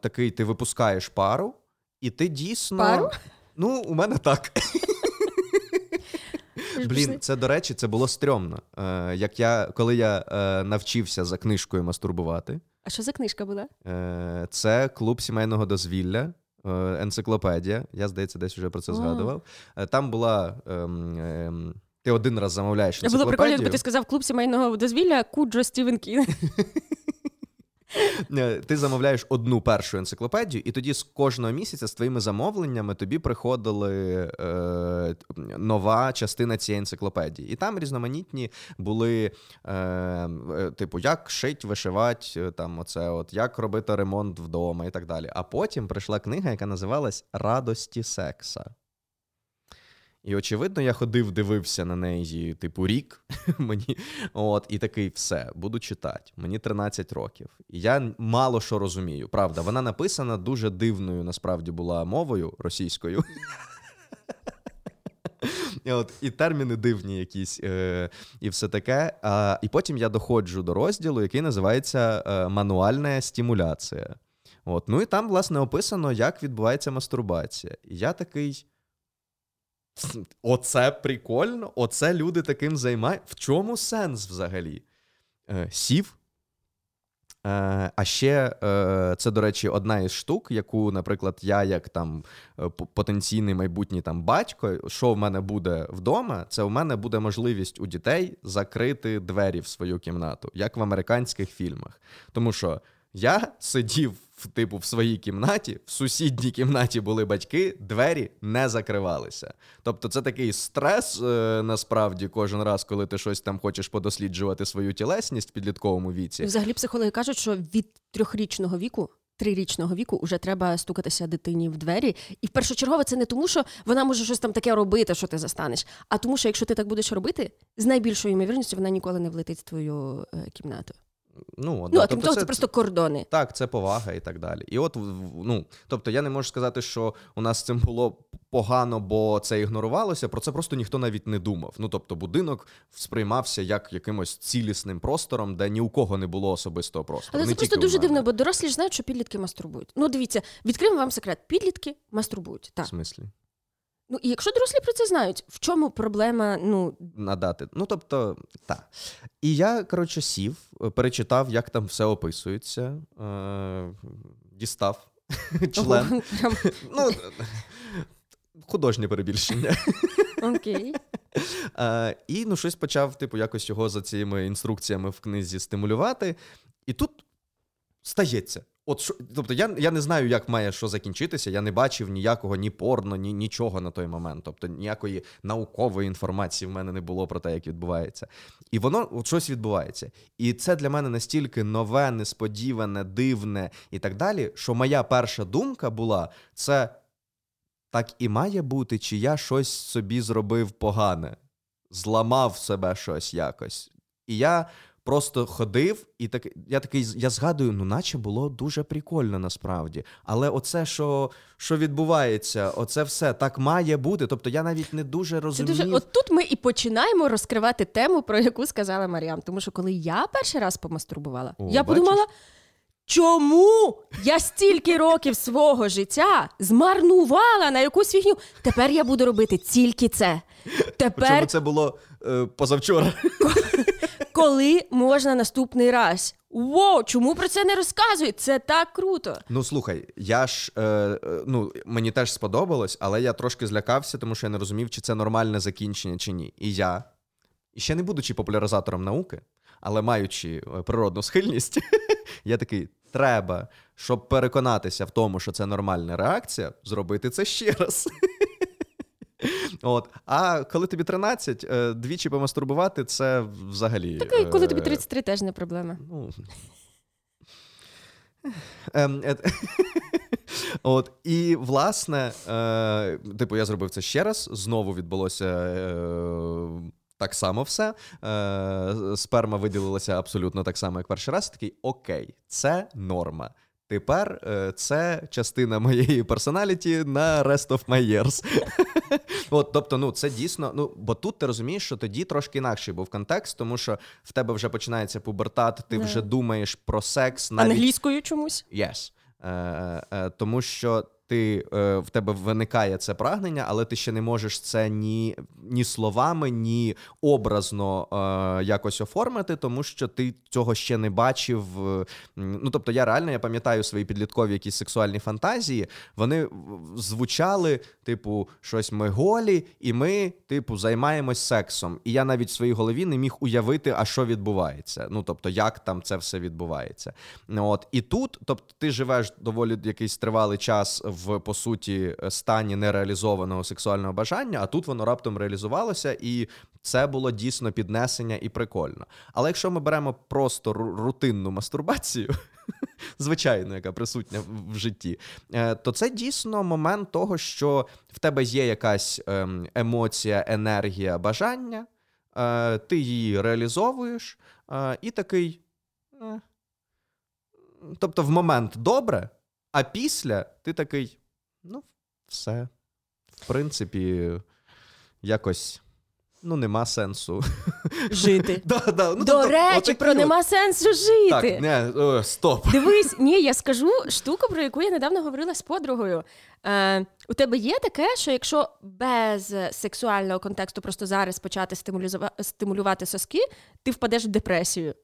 такий, ти випускаєш пару, і ти дійсно. Пару? Ну, у мене так. Блін, це до речі, це було стрьомно. Е, як я, коли я е, навчився за книжкою мастурбувати, А що за книжка була? е, це клуб сімейного дозвілля. е, Енциклопедія, я здається, десь вже про це згадував. Е, Там була ем, ем, ти один раз замовляєш Було прикольно, якби ти сказав клуб сімейного дозвілля Куджо Стівен Кінг. (laughs) (laughs) Е, Ти замовляєш одну першу енциклопедію, і тоді з кожного місяця з твоїми замовленнями тобі приходили е, нова частина цієї енциклопедії. І там різноманітні були, е, е, типу, як шить, вишивати, е, там оце, от, як робити ремонт вдома і так далі. А потім прийшла книга, яка називалась Радості секса. І очевидно, я ходив, дивився на неї, типу, рік (laughs) мені. От, і такий, все, буду читати. Мені 13 років. І я мало що розумію. Правда, вона написана дуже дивною, насправді, була мовою російською. (laughs) І, от, і терміни дивні якісь, е, і все таке. А, і потім я доходжу до розділу, який називається е, Мануальна стимуляція. От, ну і там, власне, описано, як відбувається мастурбація. І я такий. Оце прикольно, оце люди таким займають. В чому сенс взагалі? Е, сів. Е, а ще е, це, до речі, одна із штук, яку, наприклад, я, як там е, потенційний майбутній там батько, що в мене буде вдома, це в мене буде можливість у дітей закрити двері в свою кімнату, як в американських фільмах. Тому що я сидів в типу в своїй кімнаті, в сусідній кімнаті були батьки, двері не закривалися. Тобто, це такий стрес е, насправді кожен раз, коли ти щось там хочеш подосліджувати свою тілесність в підлітковому віці. Взагалі психологи кажуть, що від трьохрічного віку. Трирічного віку вже треба стукатися дитині в двері. І першочергово це не тому, що вона може щось там таке робити, що ти застанеш, а тому, що якщо ти так будеш робити, з найбільшою ймовірністю вона ніколи не влетить в твою е, кімнату. Ну, от, Ну, а крім того, це просто кордони. Так, це повага і так далі. І от, ну, тобто, я не можу сказати, що у нас з цим було погано, бо це ігнорувалося. Про це просто ніхто навіть не думав. Ну, тобто, будинок сприймався як якимось цілісним простором, де ні у кого не було особистого простору. Але не це просто дуже дивно, бо дорослі ж знають, що підлітки мастурбують. Ну, дивіться, відкриємо вам секрет: підлітки мастурбують. В смислі? Ну і якщо дорослі про це знають, в чому проблема? Ну надати. Ну, тобто, так. І я, коротше, сів, е, перечитав, як там все описується, е- дістав (laughs) член. Ну, художнє перебільшення. окей. Е, і ну, щось почав, типу, якось його за цими інструкціями в книзі стимулювати. І тут стається. От тобто я, я не знаю, як має що закінчитися. Я не бачив ніякого ні порно, ні нічого на той момент. Тобто ніякої наукової інформації в мене не було про те, як відбувається. І воно от щось відбувається. І це для мене настільки нове, несподіване, дивне і так далі, що моя перша думка була: це так і має бути, чи я щось собі зробив погане, зламав себе щось якось. І я просто ходив, і так, я такий, я згадую, ну, наче було дуже прикольно насправді. Але оце, що, що відбувається, оце все так має бути. Тобто я навіть не дуже Це дуже от тут ми і починаємо розкривати тему, про яку сказала Маріам. Тому що коли я перший раз помастурбувала, О, я бачиш? подумала. Чому я стільки років свого життя змарнувала на якусь фігню? Тепер я буду робити тільки це. Тепер це було е, позавчора. (laughs) коли можна наступний раз? Воу, чому про це не розказують? Це так круто. Ну слухай, я ж е, е, ну мені теж сподобалось, але я трошки злякався, тому що я не розумів, чи це нормальне закінчення, чи ні. І я, ще не будучи популяризатором науки, але маючи е, природну схильність, (laughs) я такий: треба, щоб переконатися в тому, що це нормальна реакція, зробити це ще раз. (laughs) От. А коли тобі 13, е, двічі помастурбувати, це взагалі. Так, і коли тобі е, 33 теж не проблема. Ну. Ем, (laughs) От, і власне, е, типу, я зробив це ще раз. Знову відбулося е, так само все. Е, сперма виділилася абсолютно так само, як перший раз. Такий окей, це норма. Тепер е, це частина моєї персоналіті на rest of my years. (laughs) От, тобто, ну це дійсно. Ну бо тут ти розумієш, що тоді трошки інакший був контекст, тому що в тебе вже починається пубертат, ти вже думаєш про секс навіть Англійською чомусь. Yes. Е, е, тому що ти, е, в тебе виникає це прагнення, але ти ще не можеш це ні, ні словами, ні образно е, якось оформити, тому що ти цього ще не бачив. е, Ну, тобто, я реально я пам'ятаю свої підліткові якісь сексуальні фантазії. Вони звучали, типу, щось ми голі, і ми, типу, займаємось сексом. І я навіть в своїй голові не міг уявити, а що відбувається. Ну, тобто, як там це все відбувається. От і тут, тобто, ти живеш доволі якийсь тривалий час в по суті стані нереалізованого сексуального бажання, а тут воно раптом реалізувалося, і це було дійсно піднесення і прикольно. Але якщо ми беремо просто рутинну мастурбацію, (laughs) звичайно, яка присутня в- в житті, е, то це дійсно момент того, що в тебе є якась ем, емоція, енергія, бажання, е, ти її реалізовуєш, е, і такий. е, Тобто, в момент добре, а після ти такий, ну, все. В принципі, якось. Ну, нема сенсу. Жити. (laughs) Да, да, ну, До тобто, речі, отакі про нема сенсу жити. Так, не, о, стоп. Дивись, ні, я скажу штуку, про яку я недавно говорила з подругою. Е, у тебе є таке, що якщо без сексуального контексту просто зараз почати стимулювати соски, ти впадеш в депресію.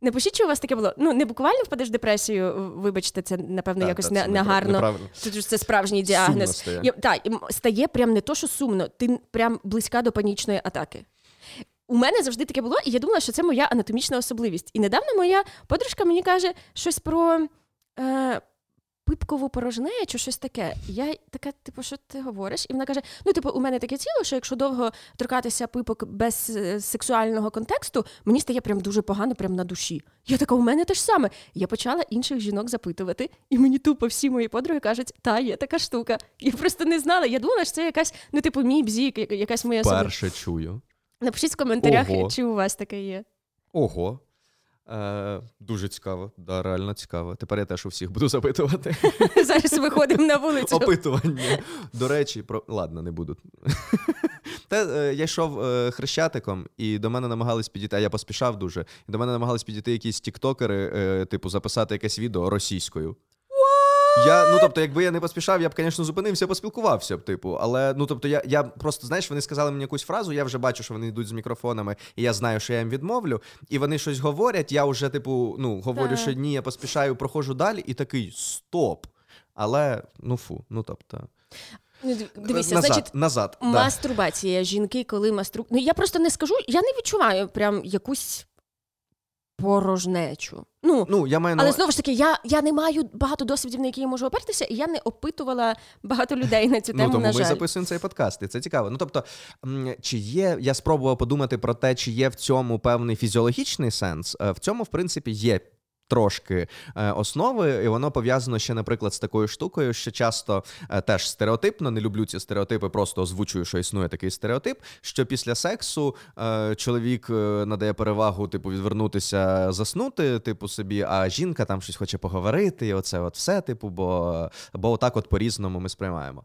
Напишіть, що у вас таке було? Ну, не буквально впадеш в депресію, вибачте, це напевно да, якось не, це негарно. Це це справжній Сумно діагноз. стає. Я, так, стає прям не то, що сумно, ти прям близька до панічної атаки. У мене завжди таке було, і я думала, що це моя анатомічна особливість. І недавно моя подружка мені каже щось про е, пипкову порожнечу, щось таке. Я така, типу, що ти говориш? І вона каже: ну, типу, у мене таке тіло, що якщо довго торкатися пипок без е, сексуального контексту, мені стає прям дуже погано, прям на душі. Я така, у мене те ж саме. Я почала інших жінок запитувати, і мені тупо всі мої подруги кажуть, та є така штука. Я просто не знала. Я думала, що це якась, ну, типу, мій бзік, якась моя. Перше чую. Напишіть в коментарях, Ого. чи у вас таке є. Ого. Е, Дуже цікаво, да, реально цікаво. Тепер я теж у всіх буду запитувати. (laughs) Зараз виходимо на вулицю. Опитування. До речі, про ладно, не буду. (laughs) Та е, я йшов е, хрещатиком, і до мене намагались підійти, а я поспішав дуже. І до мене намагались підійти якісь тіктокери, е, типу, записати якесь відео російською. Я, ну тобто, якби я не поспішав, я б, звісно, зупинився, поспілкувався б, типу. Але ну тобто, я я просто знаєш, вони сказали мені якусь фразу, я вже бачу, що вони йдуть з мікрофонами, і я знаю, що я їм відмовлю. І вони щось говорять. Я вже, типу, ну говорю, Так. що ні, я поспішаю, проходжу далі, і такий стоп. Але ну фу, ну тобто, Ну, Дивися, назад, значить, назад. да. мастурбація. Жінки, коли мастру... Ну, я просто не скажу, я не відчуваю прям якусь порожнечу. Ну, Ну, я маю на але знову ж таки, я, я не маю багато досвідів, на які я можу опертися, і я не опитувала багато людей на цю тему. Ну, тому на ми записуємо цей подкаст, і це цікаво. Ну тобто, чи є, я спробував подумати про те, чи є в цьому певний фізіологічний сенс. Е, В цьому, в принципі, є. Трошки е, основи, і воно пов'язано ще, наприклад, з такою штукою, що часто е, теж стереотипно, не люблю ці стереотипи, просто озвучую, що існує такий стереотип. Що після сексу е, чоловік надає перевагу, типу, відвернутися, заснути, типу собі, а жінка там щось хоче поговорити, і оце от все, типу, бо, бо отак от по-різному ми сприймаємо.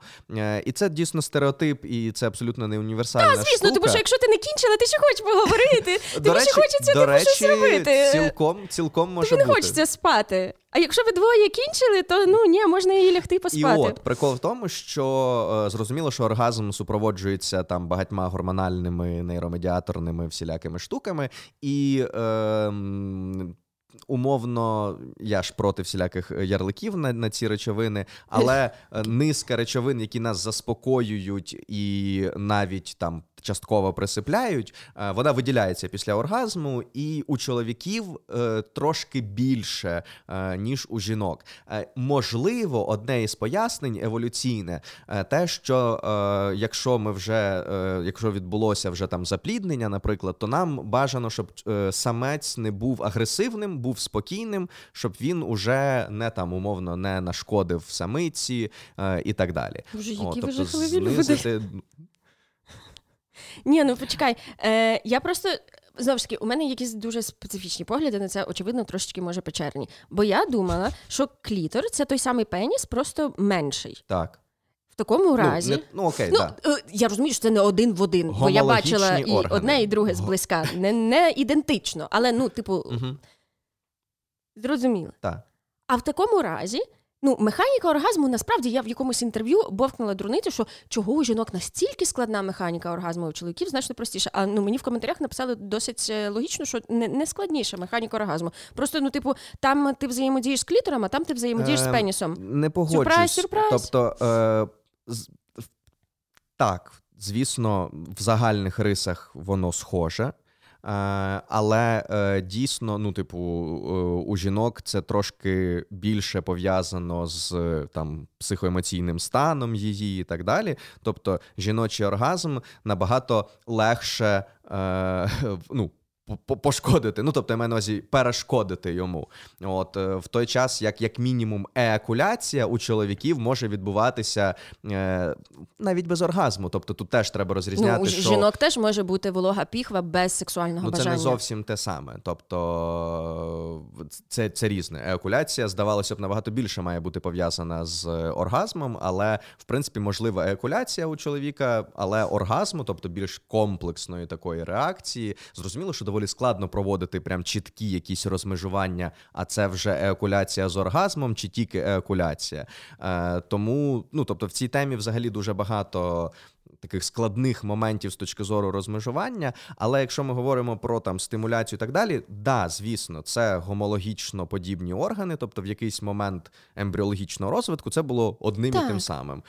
І це дійсно стереотип, і це абсолютно не універсальна Та, звісно, штука. тому що якщо ти не кінчила, ти ще хочеш поговорити. Тобі ще хочеться типу, щось робити. Цілком, цілком може бути. Хочеться спати. А якщо ви двоє кінчили, то ну ні, можна і лягти І от прикол в тому, що е, зрозуміло, що оргазм супроводжується там багатьма гормональними нейромедіаторними всілякими штуками, і е, умовно я ж проти всіляких ярликів на, на ці речовини, але е, низка речовин, які нас заспокоюють і навіть там. Частково присипляють, е, вона виділяється після оргазму, і у чоловіків е, трошки більше, е, ніж у жінок. Можливо, одне із пояснень еволюційне, те, що якщо ми вже, якщо відбулося вже там запліднення, наприклад, то нам бажано, щоб самець не був агресивним, був спокійним, щоб він уже не там умовно не нашкодив самиці і так далі. Боже, О, які ви тобто жахливі люди. Ні, ну почекай. Е, я просто. Знову ж таки, у мене якісь дуже специфічні погляди на це, очевидно, трошечки може печерні. Бо я думала, що клітор це той самий пеніс, просто менший. так. В такому разі. Ну, не, ну окей, Ну, да. е, я розумію, що це не один в один, бо я бачила і органи. одне, і друге зблизька. Не, не ідентично, але ну, типу, Угу, зрозуміло. так. А в такому разі, ну, механіка оргазму, насправді я в якомусь інтерв'ю бовкнула дурницю, що чого у жінок настільки складна механіка оргазму, у чоловіків значно простіше. А ну мені в коментарях написали досить е, логічно, що не, не складніша механіка оргазму. Просто, ну, типу, там ти взаємодієш з клітором, а там ти взаємодієш з Ем, пенісом. Не погоджусь. Сюрприз, сюрприз. Тобто, е, з- так, звісно, в загальних рисах воно схоже. Е, але е, дійсно, ну, типу, е, у жінок це трошки більше пов'язано з там психоемоційним станом її і так далі. Тобто, жіночий оргазм набагато легше (laughs) ну, пошкодити. Ну, тобто, я маю на увазі перешкодити йому. От е, в той час, як як мінімум, еякуляція у чоловіків може відбуватися е, навіть без оргазму. Тобто тут теж треба розрізняти, ну, у що жінок теж може бути волога піхва без сексуального ну, це не зовсім те саме. Тобто це, це різне. Еякуляція, здавалося б, набагато більше має бути пов'язана з оргазмом, але в принципі можлива еякуляція у чоловіка, але оргазму, тобто більш комплексної такої реакції, зрозуміло, що доволі складно проводити прям чіткі якісь розмежування, а це вже еокуляція з оргазмом чи тільки еокуляція. Е, тому, ну тобто, в цій темі взагалі дуже багато. Таких складних моментів з точки зору розмежування, але якщо ми говоримо про там стимуляцію і так далі, да, звісно, це гомологічно подібні органи, тобто в якийсь момент ембріологічного розвитку це було одним і тим самим. Е,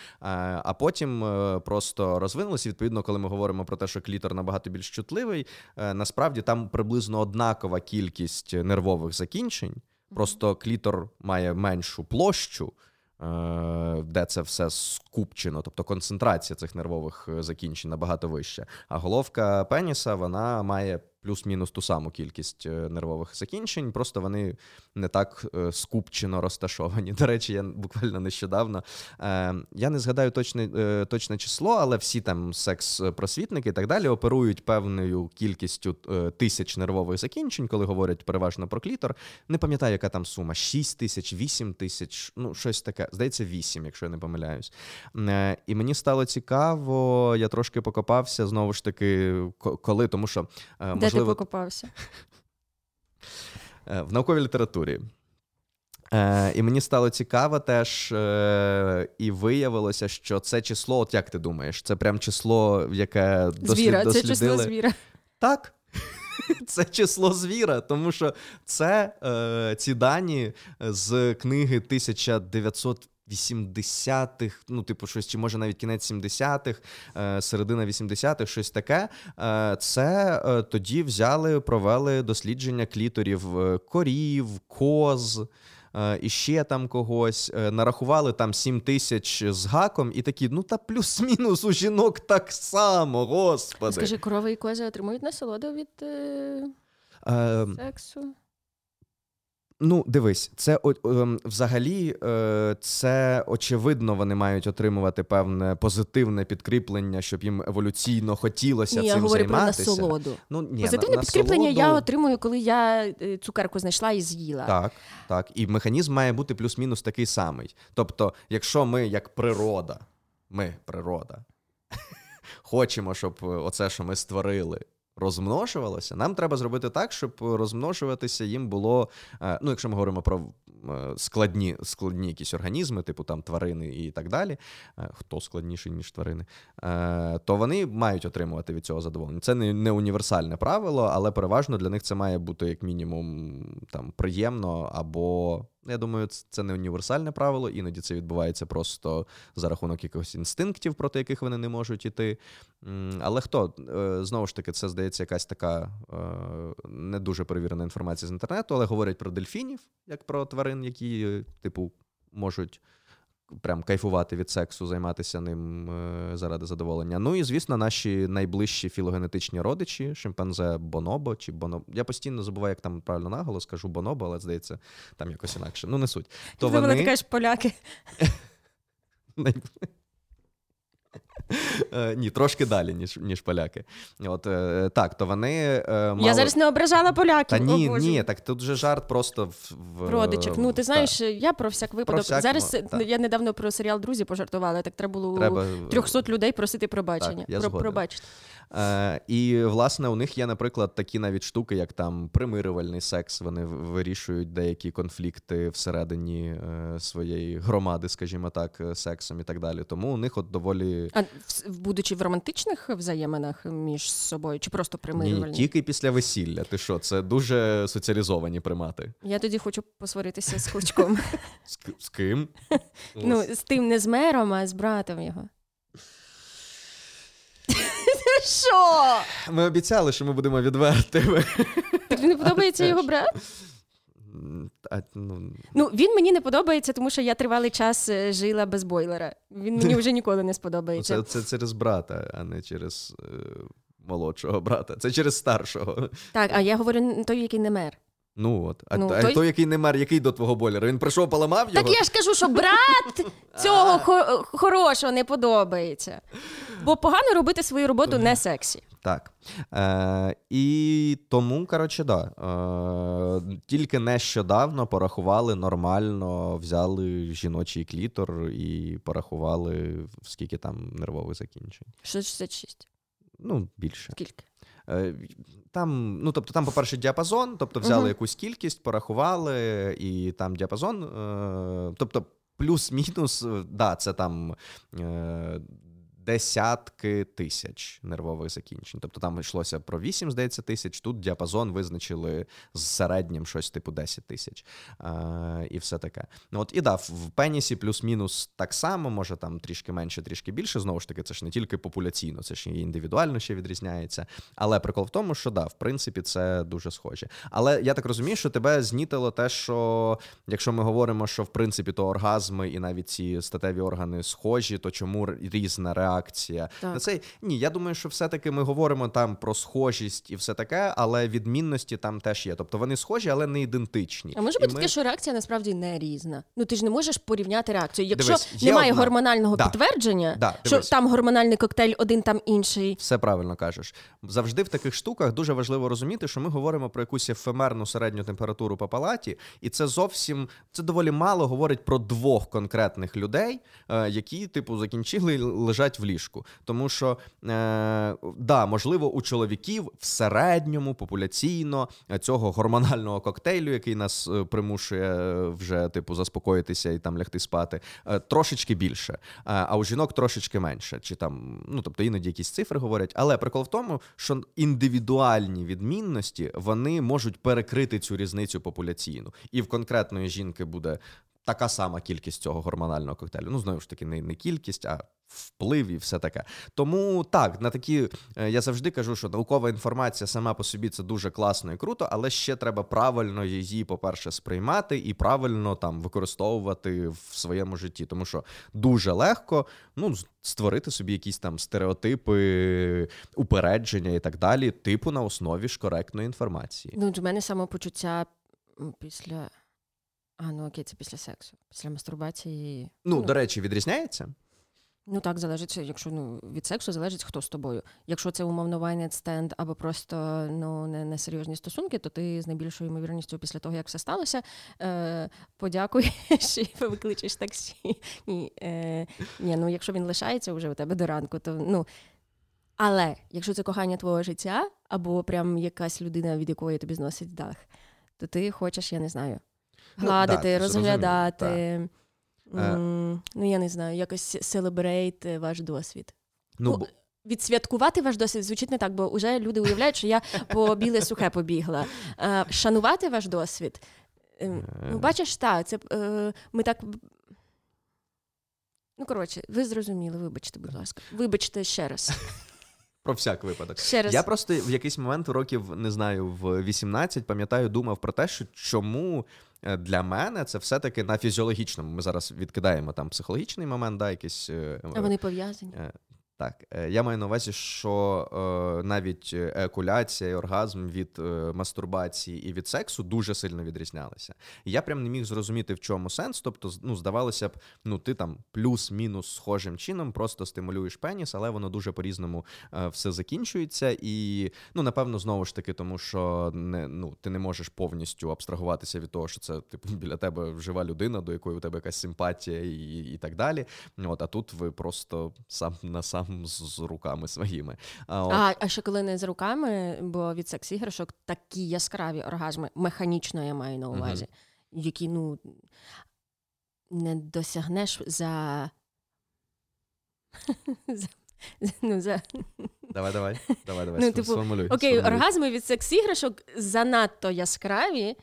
А потім е, просто розвинулося. Відповідно, коли ми говоримо про те, що клітор набагато більш чутливий, е, насправді там приблизно однакова кількість нервових закінчень. Просто клітор має меншу площу, де це все скупчено, тобто концентрація цих нервових е, закінчень набагато вища. А головка пеніса вона має плюс-мінус ту саму кількість е, нервових закінчень, просто вони не так е, скупчено розташовані. До речі, я буквально нещодавно. Е, я не згадаю точне, точне число, але всі там секс-просвітники і так далі оперують певною кількістю тисяч нервових закінчень, коли говорять переважно про клітор. Не пам'ятаю, яка там сума: 6 тисяч, 8 тисяч, ну щось таке. Здається, 8, якщо я не помиляюсь. І мені стало цікаво, я трошки покопався знову ж таки, коли, тому що е, Де ти покопався? е, в науковій літературі. Е, і мені стало цікаво теж, е, і виявилося, що це число, от як ти думаєш, це прям число, яке дослід, Звіра, це число звіра. Так. (laughs) Це число звіра, тому що це е, ці дані з книги 1980-х, ну, типу, щось, чи може навіть кінець 70-х, е, середина 80-х, щось таке. Е, це е, тоді взяли, провели дослідження кліторів корів, коз. І ще там когось нарахували там 7 тисяч з гаком, і такі, ну та плюс-мінус у жінок так само, господи. Скажи, корови і кози отримують насолоду від е, Е, сексу? Ну, дивись, це о- ем, взагалі е, це очевидно, вони мають отримувати певне позитивне підкріплення, щоб їм еволюційно хотілося Ні, цим я говорю займатися. про насолоду. Ну, ні, Позитивне на- підкріплення я отримую, коли я е, цукерку знайшла і з'їла. Так, так. І механізм має бути плюс-мінус такий самий. Тобто, якщо ми, як природа, ми, природа, (laughs) хочемо, щоб е, оце, що ми створили, розмножувалося, нам треба зробити так, щоб розмножуватися їм було. е, Ну, якщо ми говоримо про е, складні, складні якісь організми, типу там тварини і так далі. е, Хто складніший, ніж тварини, то вони мають отримувати від цього задоволення. Це не універсальне правило, але переважно для них це має бути як мінімум там приємно або. Я думаю, це не універсальне правило, іноді це відбувається просто за рахунок якихось інстинктів, проти яких вони не можуть іти. Але хто? Е, Знову ж таки, це здається якась така е, не дуже перевірена інформація з інтернету, але говорять про дельфінів, як про тварин, які, е, типу, можуть прям кайфувати від сексу, займатися ним е, заради задоволення. Ну і звісно, наші найближчі філогенетичні родичі, шимпанзе Бонобо чи Бонобо. Я постійно забуваю, як там правильно наголос, кажу Бонобо, але здається, там якось інакше. Ну, не суть. То Ти вони... ти кажеш поляки. (laughs) (laughs) Е, Ні, трошки далі, ніж, ніж поляки. От, е, так, то вони е, мали... Я зараз не ображала поляків. Та ні, о, ні, так тут же жарт просто в, в Родичів. Ну, ти знаєш, я про всяк випадок. всяк, Зараз е, я недавно про серіал Друзі пожартувала, так треба було Треба, у 300 людей просити пробачення. Так, я про, пробачте. Е, і власне у них є, наприклад, такі навіть штуки, як там примирювальний секс. Вони вирішують деякі конфлікти всередині е, своєї громади, скажімо так, е, сексом і так далі. Тому у них от доволі А будучи в романтичних взаєминах між собою, чи просто Ні, ні, тільки після весілля. Ти що? Це дуже соціалізовані примати. Я тоді хочу посваритися з кличком. (laughs) З, з ким? (laughs) ну, з тим не з мером, а з братом його. (laughs) Що? Ми обіцяли, що ми будемо відвертими. Тобі не подобається його брат? А, ну, Ну, він мені не подобається, тому що я тривалий час е, жила без бойлера. Він мені вже ніколи не ну, сподобається. це, це через брата, а не через е, молодшого брата. Це через старшого. Так, а я говорю той, який не мер. Ну от. А, Ну, а той- той... який не мер, який до твого бойлера? Він прийшов, поламав його? Так я ж кажу, що брат цього хорошого не подобається. Бо погано робити свою роботу не сексі. Так. Е, і тому, коротше, да. Е, тільки нещодавно порахували нормально, взяли жіночий клітор і порахували, скільки там нервових закінчень. 66. Ну, більше. Скільки? Е, Там, ну, тобто, там, по-перше, діапазон, тобто взяли Мгм. якусь кількість, порахували, і там діапазон. Е, тобто, плюс-мінус, е, да, це там. Десятки тисяч нервових закінчень. Тобто там йшлося про 8, здається, тисяч. Тут діапазон визначили з середнім щось типу 10 тисяч. Е, і все таке. Ну от і да, в пенісі плюс-мінус так само, може там трішки менше, трішки більше. Знову ж таки, це ж не тільки популяційно, це ж і індивідуально ще відрізняється. Але прикол в тому, що да, в принципі, це дуже схоже. Але я так розумію, що тебе знітило те, що якщо ми говоримо, що в принципі то оргазми і навіть ці статеві органи схожі, то чому різна реакція реакція. Так. На цей ні, я думаю, що все-таки ми говоримо там про схожість і все таке, але відмінності там теж є. Тобто вони схожі, але не ідентичні. А може бути ми- таке, що реакція насправді не різна. Ну ти ж не можеш порівняти реакцію. Якщо Дивись, немає одна. гормонального Да. підтвердження, Да, що дивись. там гормональний коктейль, один там інший. Все правильно кажеш. Завжди в таких штуках дуже важливо розуміти, що ми говоримо про якусь ефемерну середню температуру по палаті, і це зовсім це доволі мало говорить про двох конкретних людей, е, які, типу, закінчили лежать в ліжку. Тому що, е, да, можливо, у чоловіків в середньому популяційно е, цього гормонального коктейлю, який нас е, примушує е, вже, типу, заспокоїтися і там лягти спати, трошечки більше. А у жінок трошечки менше. Чи там, ну тобто іноді якісь цифри говорять. Але прикол в тому, що індивідуальні відмінності вони можуть перекрити цю різницю популяційну. І в конкретної жінки буде така сама кількість цього гормонального коктейлю. Ну, знову ж таки, не, не кількість, а вплив і все таке. Тому так, на такі е, я завжди кажу, що наукова інформація сама по собі це дуже класно і круто, але ще треба правильно її, по-перше, сприймати і правильно там використовувати в своєму житті. Тому що дуже легко ну, створити собі якісь там стереотипи, упередження і так далі, типу на основі ж коректної інформації. Ну, в мене самопочуття після. А, ну окей, це після сексу. Після мастурбації. Ну, до речі, відрізняється? Ну так, залежить, якщо ну від сексу залежить, хто з тобою. Якщо це умовно night stand або просто ну не, не серйозні стосунки, то ти з найбільшою ймовірністю після того, як все сталося, е, подякуєш і (laughs) викличеш таксі. Ні, е, ні, ну якщо він лишається вже у тебе до ранку, то ну. Але якщо це кохання твого життя, або прям якась людина, від якої тобі зносить дах, то ти хочеш, я не знаю, Ну, гладити, так, розглядати. так. м, Ну, я не знаю, якось селебрейт ваш досвід. Ну, Ну, Відсвяткувати ваш досвід звучить не так, бо вже люди уявляють, що я по біле сухе побігла. Е, Шанувати ваш досвід. е, Ну, бачиш, так, це е, ми так. Ну, коротше, ви зрозуміли, вибачте, будь ласка. Вибачте ще раз. (laughs) про всяк випадок. Ще раз. Я просто в якийсь момент років, не знаю, в 18, пам'ятаю, думав про те, що чому е, для мене це все-таки на фізіологічному. Ми зараз відкидаємо там психологічний момент, да, якийсь. е, А вони пов'язані. Е, Так, е, я маю на увазі, що е, навіть екуляція і оргазм від е, мастурбації і від сексу дуже сильно відрізнялися. Я прям не міг зрозуміти, в чому сенс. Тобто, ну, здавалося б, ну ти там плюс-мінус схожим чином просто стимулюєш пеніс, але воно дуже по-різному е, все закінчується. І ну, напевно, знову ж таки, тому що не, ну, ти не можеш повністю абстрагуватися від того, що це типу біля тебе жива людина, до якої у тебе якась симпатія і, і так далі. От, а тут ви просто сам на сам з, з руками своїми. А, от, А, а ще коли не з руками, бо від секс-іграшок такі яскраві оргазми, механічно я маю на увазі, які ну не досягнеш за. (laughs) за, ну, за... Давай, давай, давай, давай. Ну, типу, сформулюй. Окей, сформулюй. оргазми від секс-іграшок занадто яскраві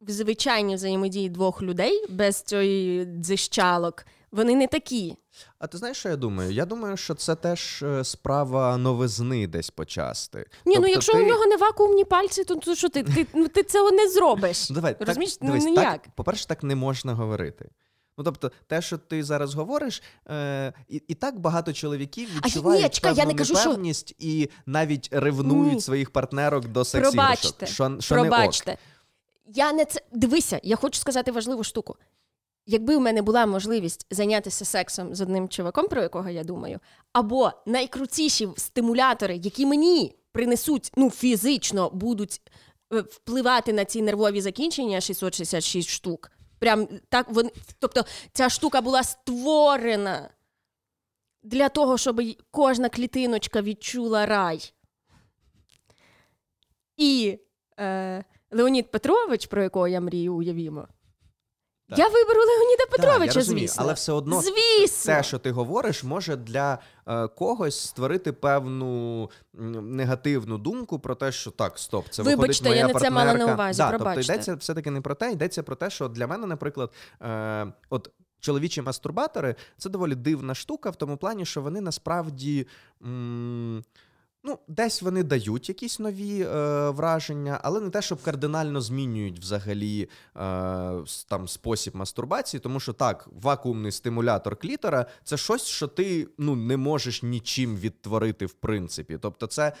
в звичайній взаємодії двох людей без цієї дзищалок. Вони не такі. А ти знаєш, що я думаю? Я думаю, що це теж е, справа новизни десь почасти. Ні, ну Тобто якщо ти- у нього не вакуумні пальці, то, то що ти, ти, ну, ти цього не зробиш. Ну, давай, Розумієш? так, Ну, дивись, ніяк. так, по-перше, так не можна говорити. Ну, тобто, те, що ти зараз говориш, е, і, і так багато чоловіків ні, відчувають чекай, я не кажу, що- непевність і навіть ревнують Ні. своїх партнерок до секс-іграшок. Пробачте, Що, що не ок. Я не це. Дивися, я хочу сказати важливу штуку. Якби у мене була можливість зайнятися сексом з одним чуваком, про якого я думаю, або найкрутіші стимулятори, які мені принесуть, ну, фізично будуть е, впливати на ці нервові закінчення 666 штук. Прям так вони. Тобто, ця штука була створена для того, щоб кожна клітиночка відчула рай. І е, Леонід Петрович, про якого я мрію, уявімо. Так. Я виберу Леоніда Так, я Петровича, розумію, звісно. але все одно звісно. Те, що ти говориш, може для е, когось створити певну м, негативну думку про те, що так, стоп, це Вибачте, виходить моя я не це мала на увазі, да, тобто пробачте. йдеться все-таки не про те, йдеться про те, що для мене, наприклад, е, от. Чоловічі мастурбатори це доволі дивна штука в тому плані, що вони насправді м, Ну, десь вони дають якісь нові е, враження, але не те, щоб кардинально змінюють взагалі е, там спосіб мастурбації, тому що так, вакуумний стимулятор клітора це щось, що ти ну, не можеш нічим відтворити, в принципі. Тобто, це,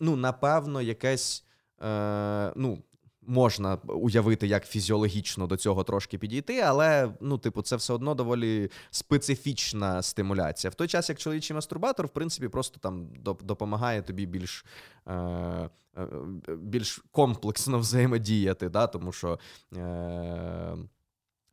ну, напевно, якесь. Е, ну, можна уявити, як фізіологічно до цього трошки підійти, але ну, типу, це все одно доволі специфічна стимуляція. В той час, як чоловічий мастурбатор, в принципі, просто там допомагає тобі більш. Е, е, більш комплексно (laughs) взаємодіяти, да, тому що е,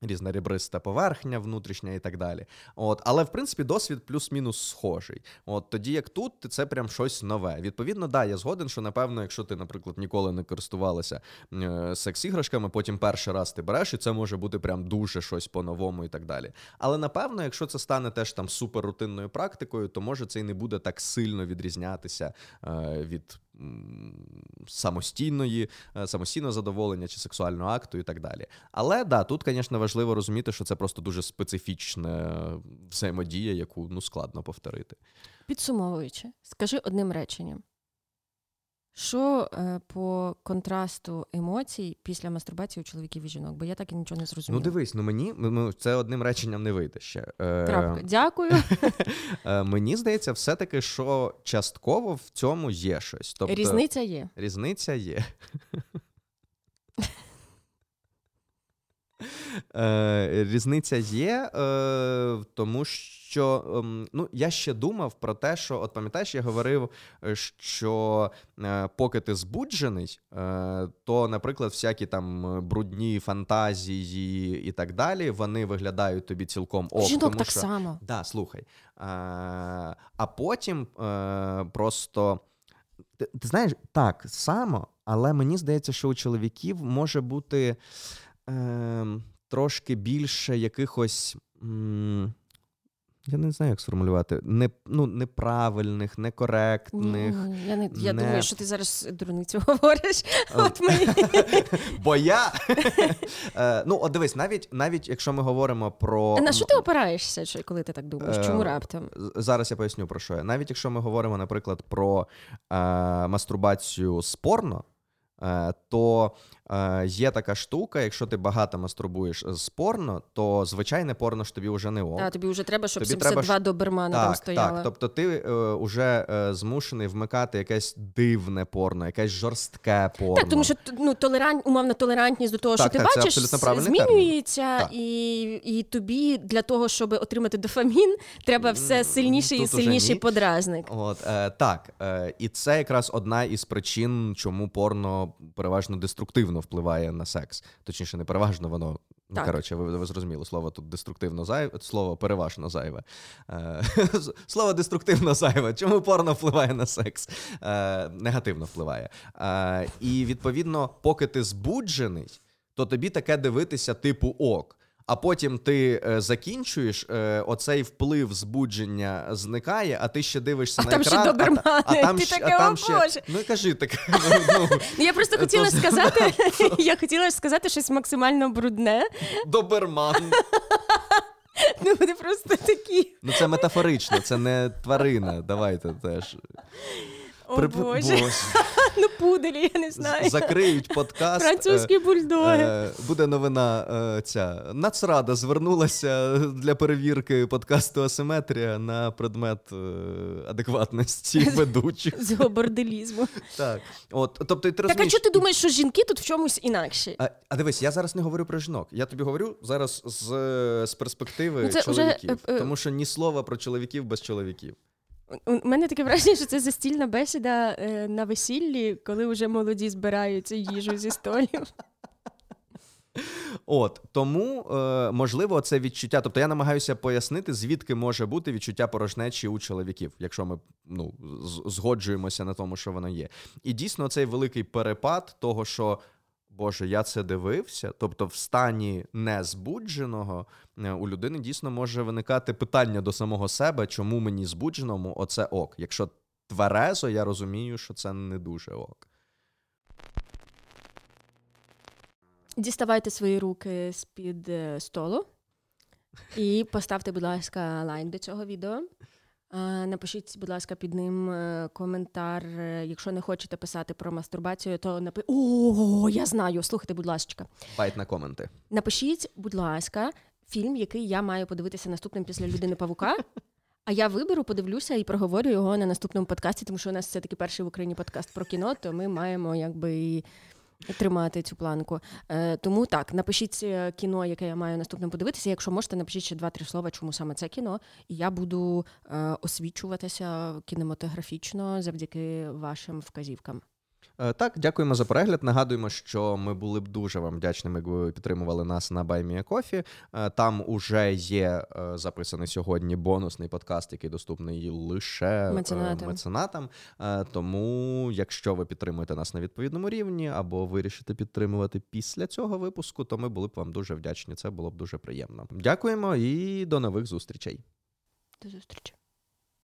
різна ребриста поверхня, внутрішня і так далі. От, Але в принципі досвід плюс-мінус схожий. От Тоді як тут, це прям щось нове. Відповідно, да, я згоден, що напевно, якщо ти, наприклад, ніколи не користувалася е, секс-іграшками, потім перший раз ти береш, і це може бути прям дуже щось по-новому і так далі. Але напевно, якщо це стане теж там суперрутинною практикою, то може це і не буде так сильно відрізнятися е, від самостійної, е, самостійного задоволення чи сексуального акту і так далі. Але да, тут, звісно, важливо розуміти, що це просто дуже специфічна взаємодія, яку ну складно повторити. Підсумовуючи, скажи одним реченням. Що е, по контрасту емоцій після мастурбації у чоловіків і жінок? Бо я так і нічого не зрозуміла. Ну дивись, ну мені ну, це одним реченням не вийде ще. Е, Крапка. (laughs) Дякую. Е, мені здається, все-таки, що частково в цьому є щось. Тобто, Різниця є. Різниця є. (laughs) Е, різниця є, е, тому що ем, ну, я ще думав про те, що, от пам'ятаєш, я говорив, е, що поки ти збуджений, то, наприклад, всякі там брудні фантазії і так далі, вони виглядають тобі цілком ок. Жінок тому так що, само. Да, слухай. А потім просто. Ти, ти знаєш, так само, але мені здається, що у чоловіків може бути е, трошки більше якихось. М- я не знаю, як сформулювати. Не, ну, Неправильних, некоректних. Ні, я не, я не... думаю, що ти зараз дурницю (laughs) говориш. От мені. (laughs) Бо я. (laughs) Е, ну, от дивись, навіть навіть якщо ми говоримо про. На що ти опираєшся, коли ти так думаєш? Чому е, раптом? Зараз я поясню про що. Навіть якщо ми говоримо, наприклад, про е, мастурбацію спорно, то Е, Є така штука, якщо ти багато мастурбуєш з порно, то звичайне порно ж тобі вже не ок. Так, тобі вже треба, щоб тобі 72 треба... добермана так, там стояло. Так, тобто ти е, вже е, змушений вмикати якесь дивне порно, якесь жорстке порно. Так, тому що ну, толерант, умовна толерантність до того, так, що ти так, бачиш, змінюється, і і тобі для того, щоб отримати дофамін, треба все сильніший і сильніший подразник. От, е, Так, е, і це якраз одна із причин, чому порно переважно деструктивно впливає на секс. Точніше, не переважно воно. Ну, коротше, ви, ви зрозуміли, слово тут деструктивно зайве, слово переважно зайве. Е, слово деструктивно зайве. Чому порно впливає на секс? Е, негативно впливає. Е, і відповідно, поки ти збуджений, то тобі таке дивитися, типу ок. А потім ти е, закінчуєш, е, оцей вплив збудження зникає, а ти ще дивишся а на там екран. Ще а, а там ти ще, таке, а там ще... Боже. Ну кажи таке. (laughs) Ну, ну, я просто хотіла то... сказати, (laughs) (laughs) я хотіла сказати щось максимально брудне. Доберман. Ну, вони просто такі. Ну, це метафорично, це не тварина. Давайте теж. О, При... Боже. (laughs) Ну, пуделі, я не знаю. Закриють подкаст. Французькі бульдоги. Е, буде новина е, ця. Нацрада звернулася для перевірки подкасту Асиметрія на предмет е, адекватності ведучих. З борделізму. Так. От, тобто, ти Так, а чого ти думаєш, що жінки тут в чомусь інакші? А, а дивись, я зараз не говорю про жінок. Я тобі говорю зараз з з перспективи ну, чоловіків. Вже... Тому що ні слова про чоловіків без чоловіків. У мене таке враження, що це застільна бесіда е, на весіллі, коли вже молоді збираються їжу зі столів. От тому е, можливо це відчуття. Тобто я намагаюся пояснити, звідки може бути відчуття порожнечі у чоловіків, якщо ми ну, згоджуємося на тому, що воно є. І дійсно цей великий перепад того, що Боже, я це дивився. Тобто, в стані незбудженого е, у людини дійсно може виникати питання до самого себе, чому мені збудженому оце ок. Якщо тверезо, я розумію, що це не дуже ок. Діставайте свої руки з-під е, столу і поставте, будь ласка, лайк до цього відео. Е, Напишіть, будь ласка, під ним е, коментар. Е, Якщо не хочете писати про мастурбацію, то напи... О, я знаю. Слухайте, будь ласка. Байт на коменти. Напишіть, будь ласка, фільм, який я маю подивитися наступним після людини павука. А я виберу, подивлюся і проговорю його на наступному подкасті, тому що у нас все таки перший в Україні подкаст про кіно, то ми маємо якби тримати цю планку. Е, тому так, напишіть е, кіно, яке я маю наступним подивитися. Якщо можете, напишіть ще два-три слова, чому саме це кіно, і я буду е, освічуватися кінематографічно завдяки вашим вказівкам. Е, Так, дякуємо за перегляд. Нагадуємо, що ми були б дуже вам вдячними, якби ви підтримували нас на BuyMeACoffee. Е, Там уже є е, записаний сьогодні бонусний подкаст, який доступний лише Меценатам. меценатам. Тому, якщо ви підтримуєте нас на відповідному рівні або вирішите підтримувати після цього випуску, то ми були б вам дуже вдячні. Це було б дуже приємно. Дякуємо і до нових зустрічей. До зустрічі.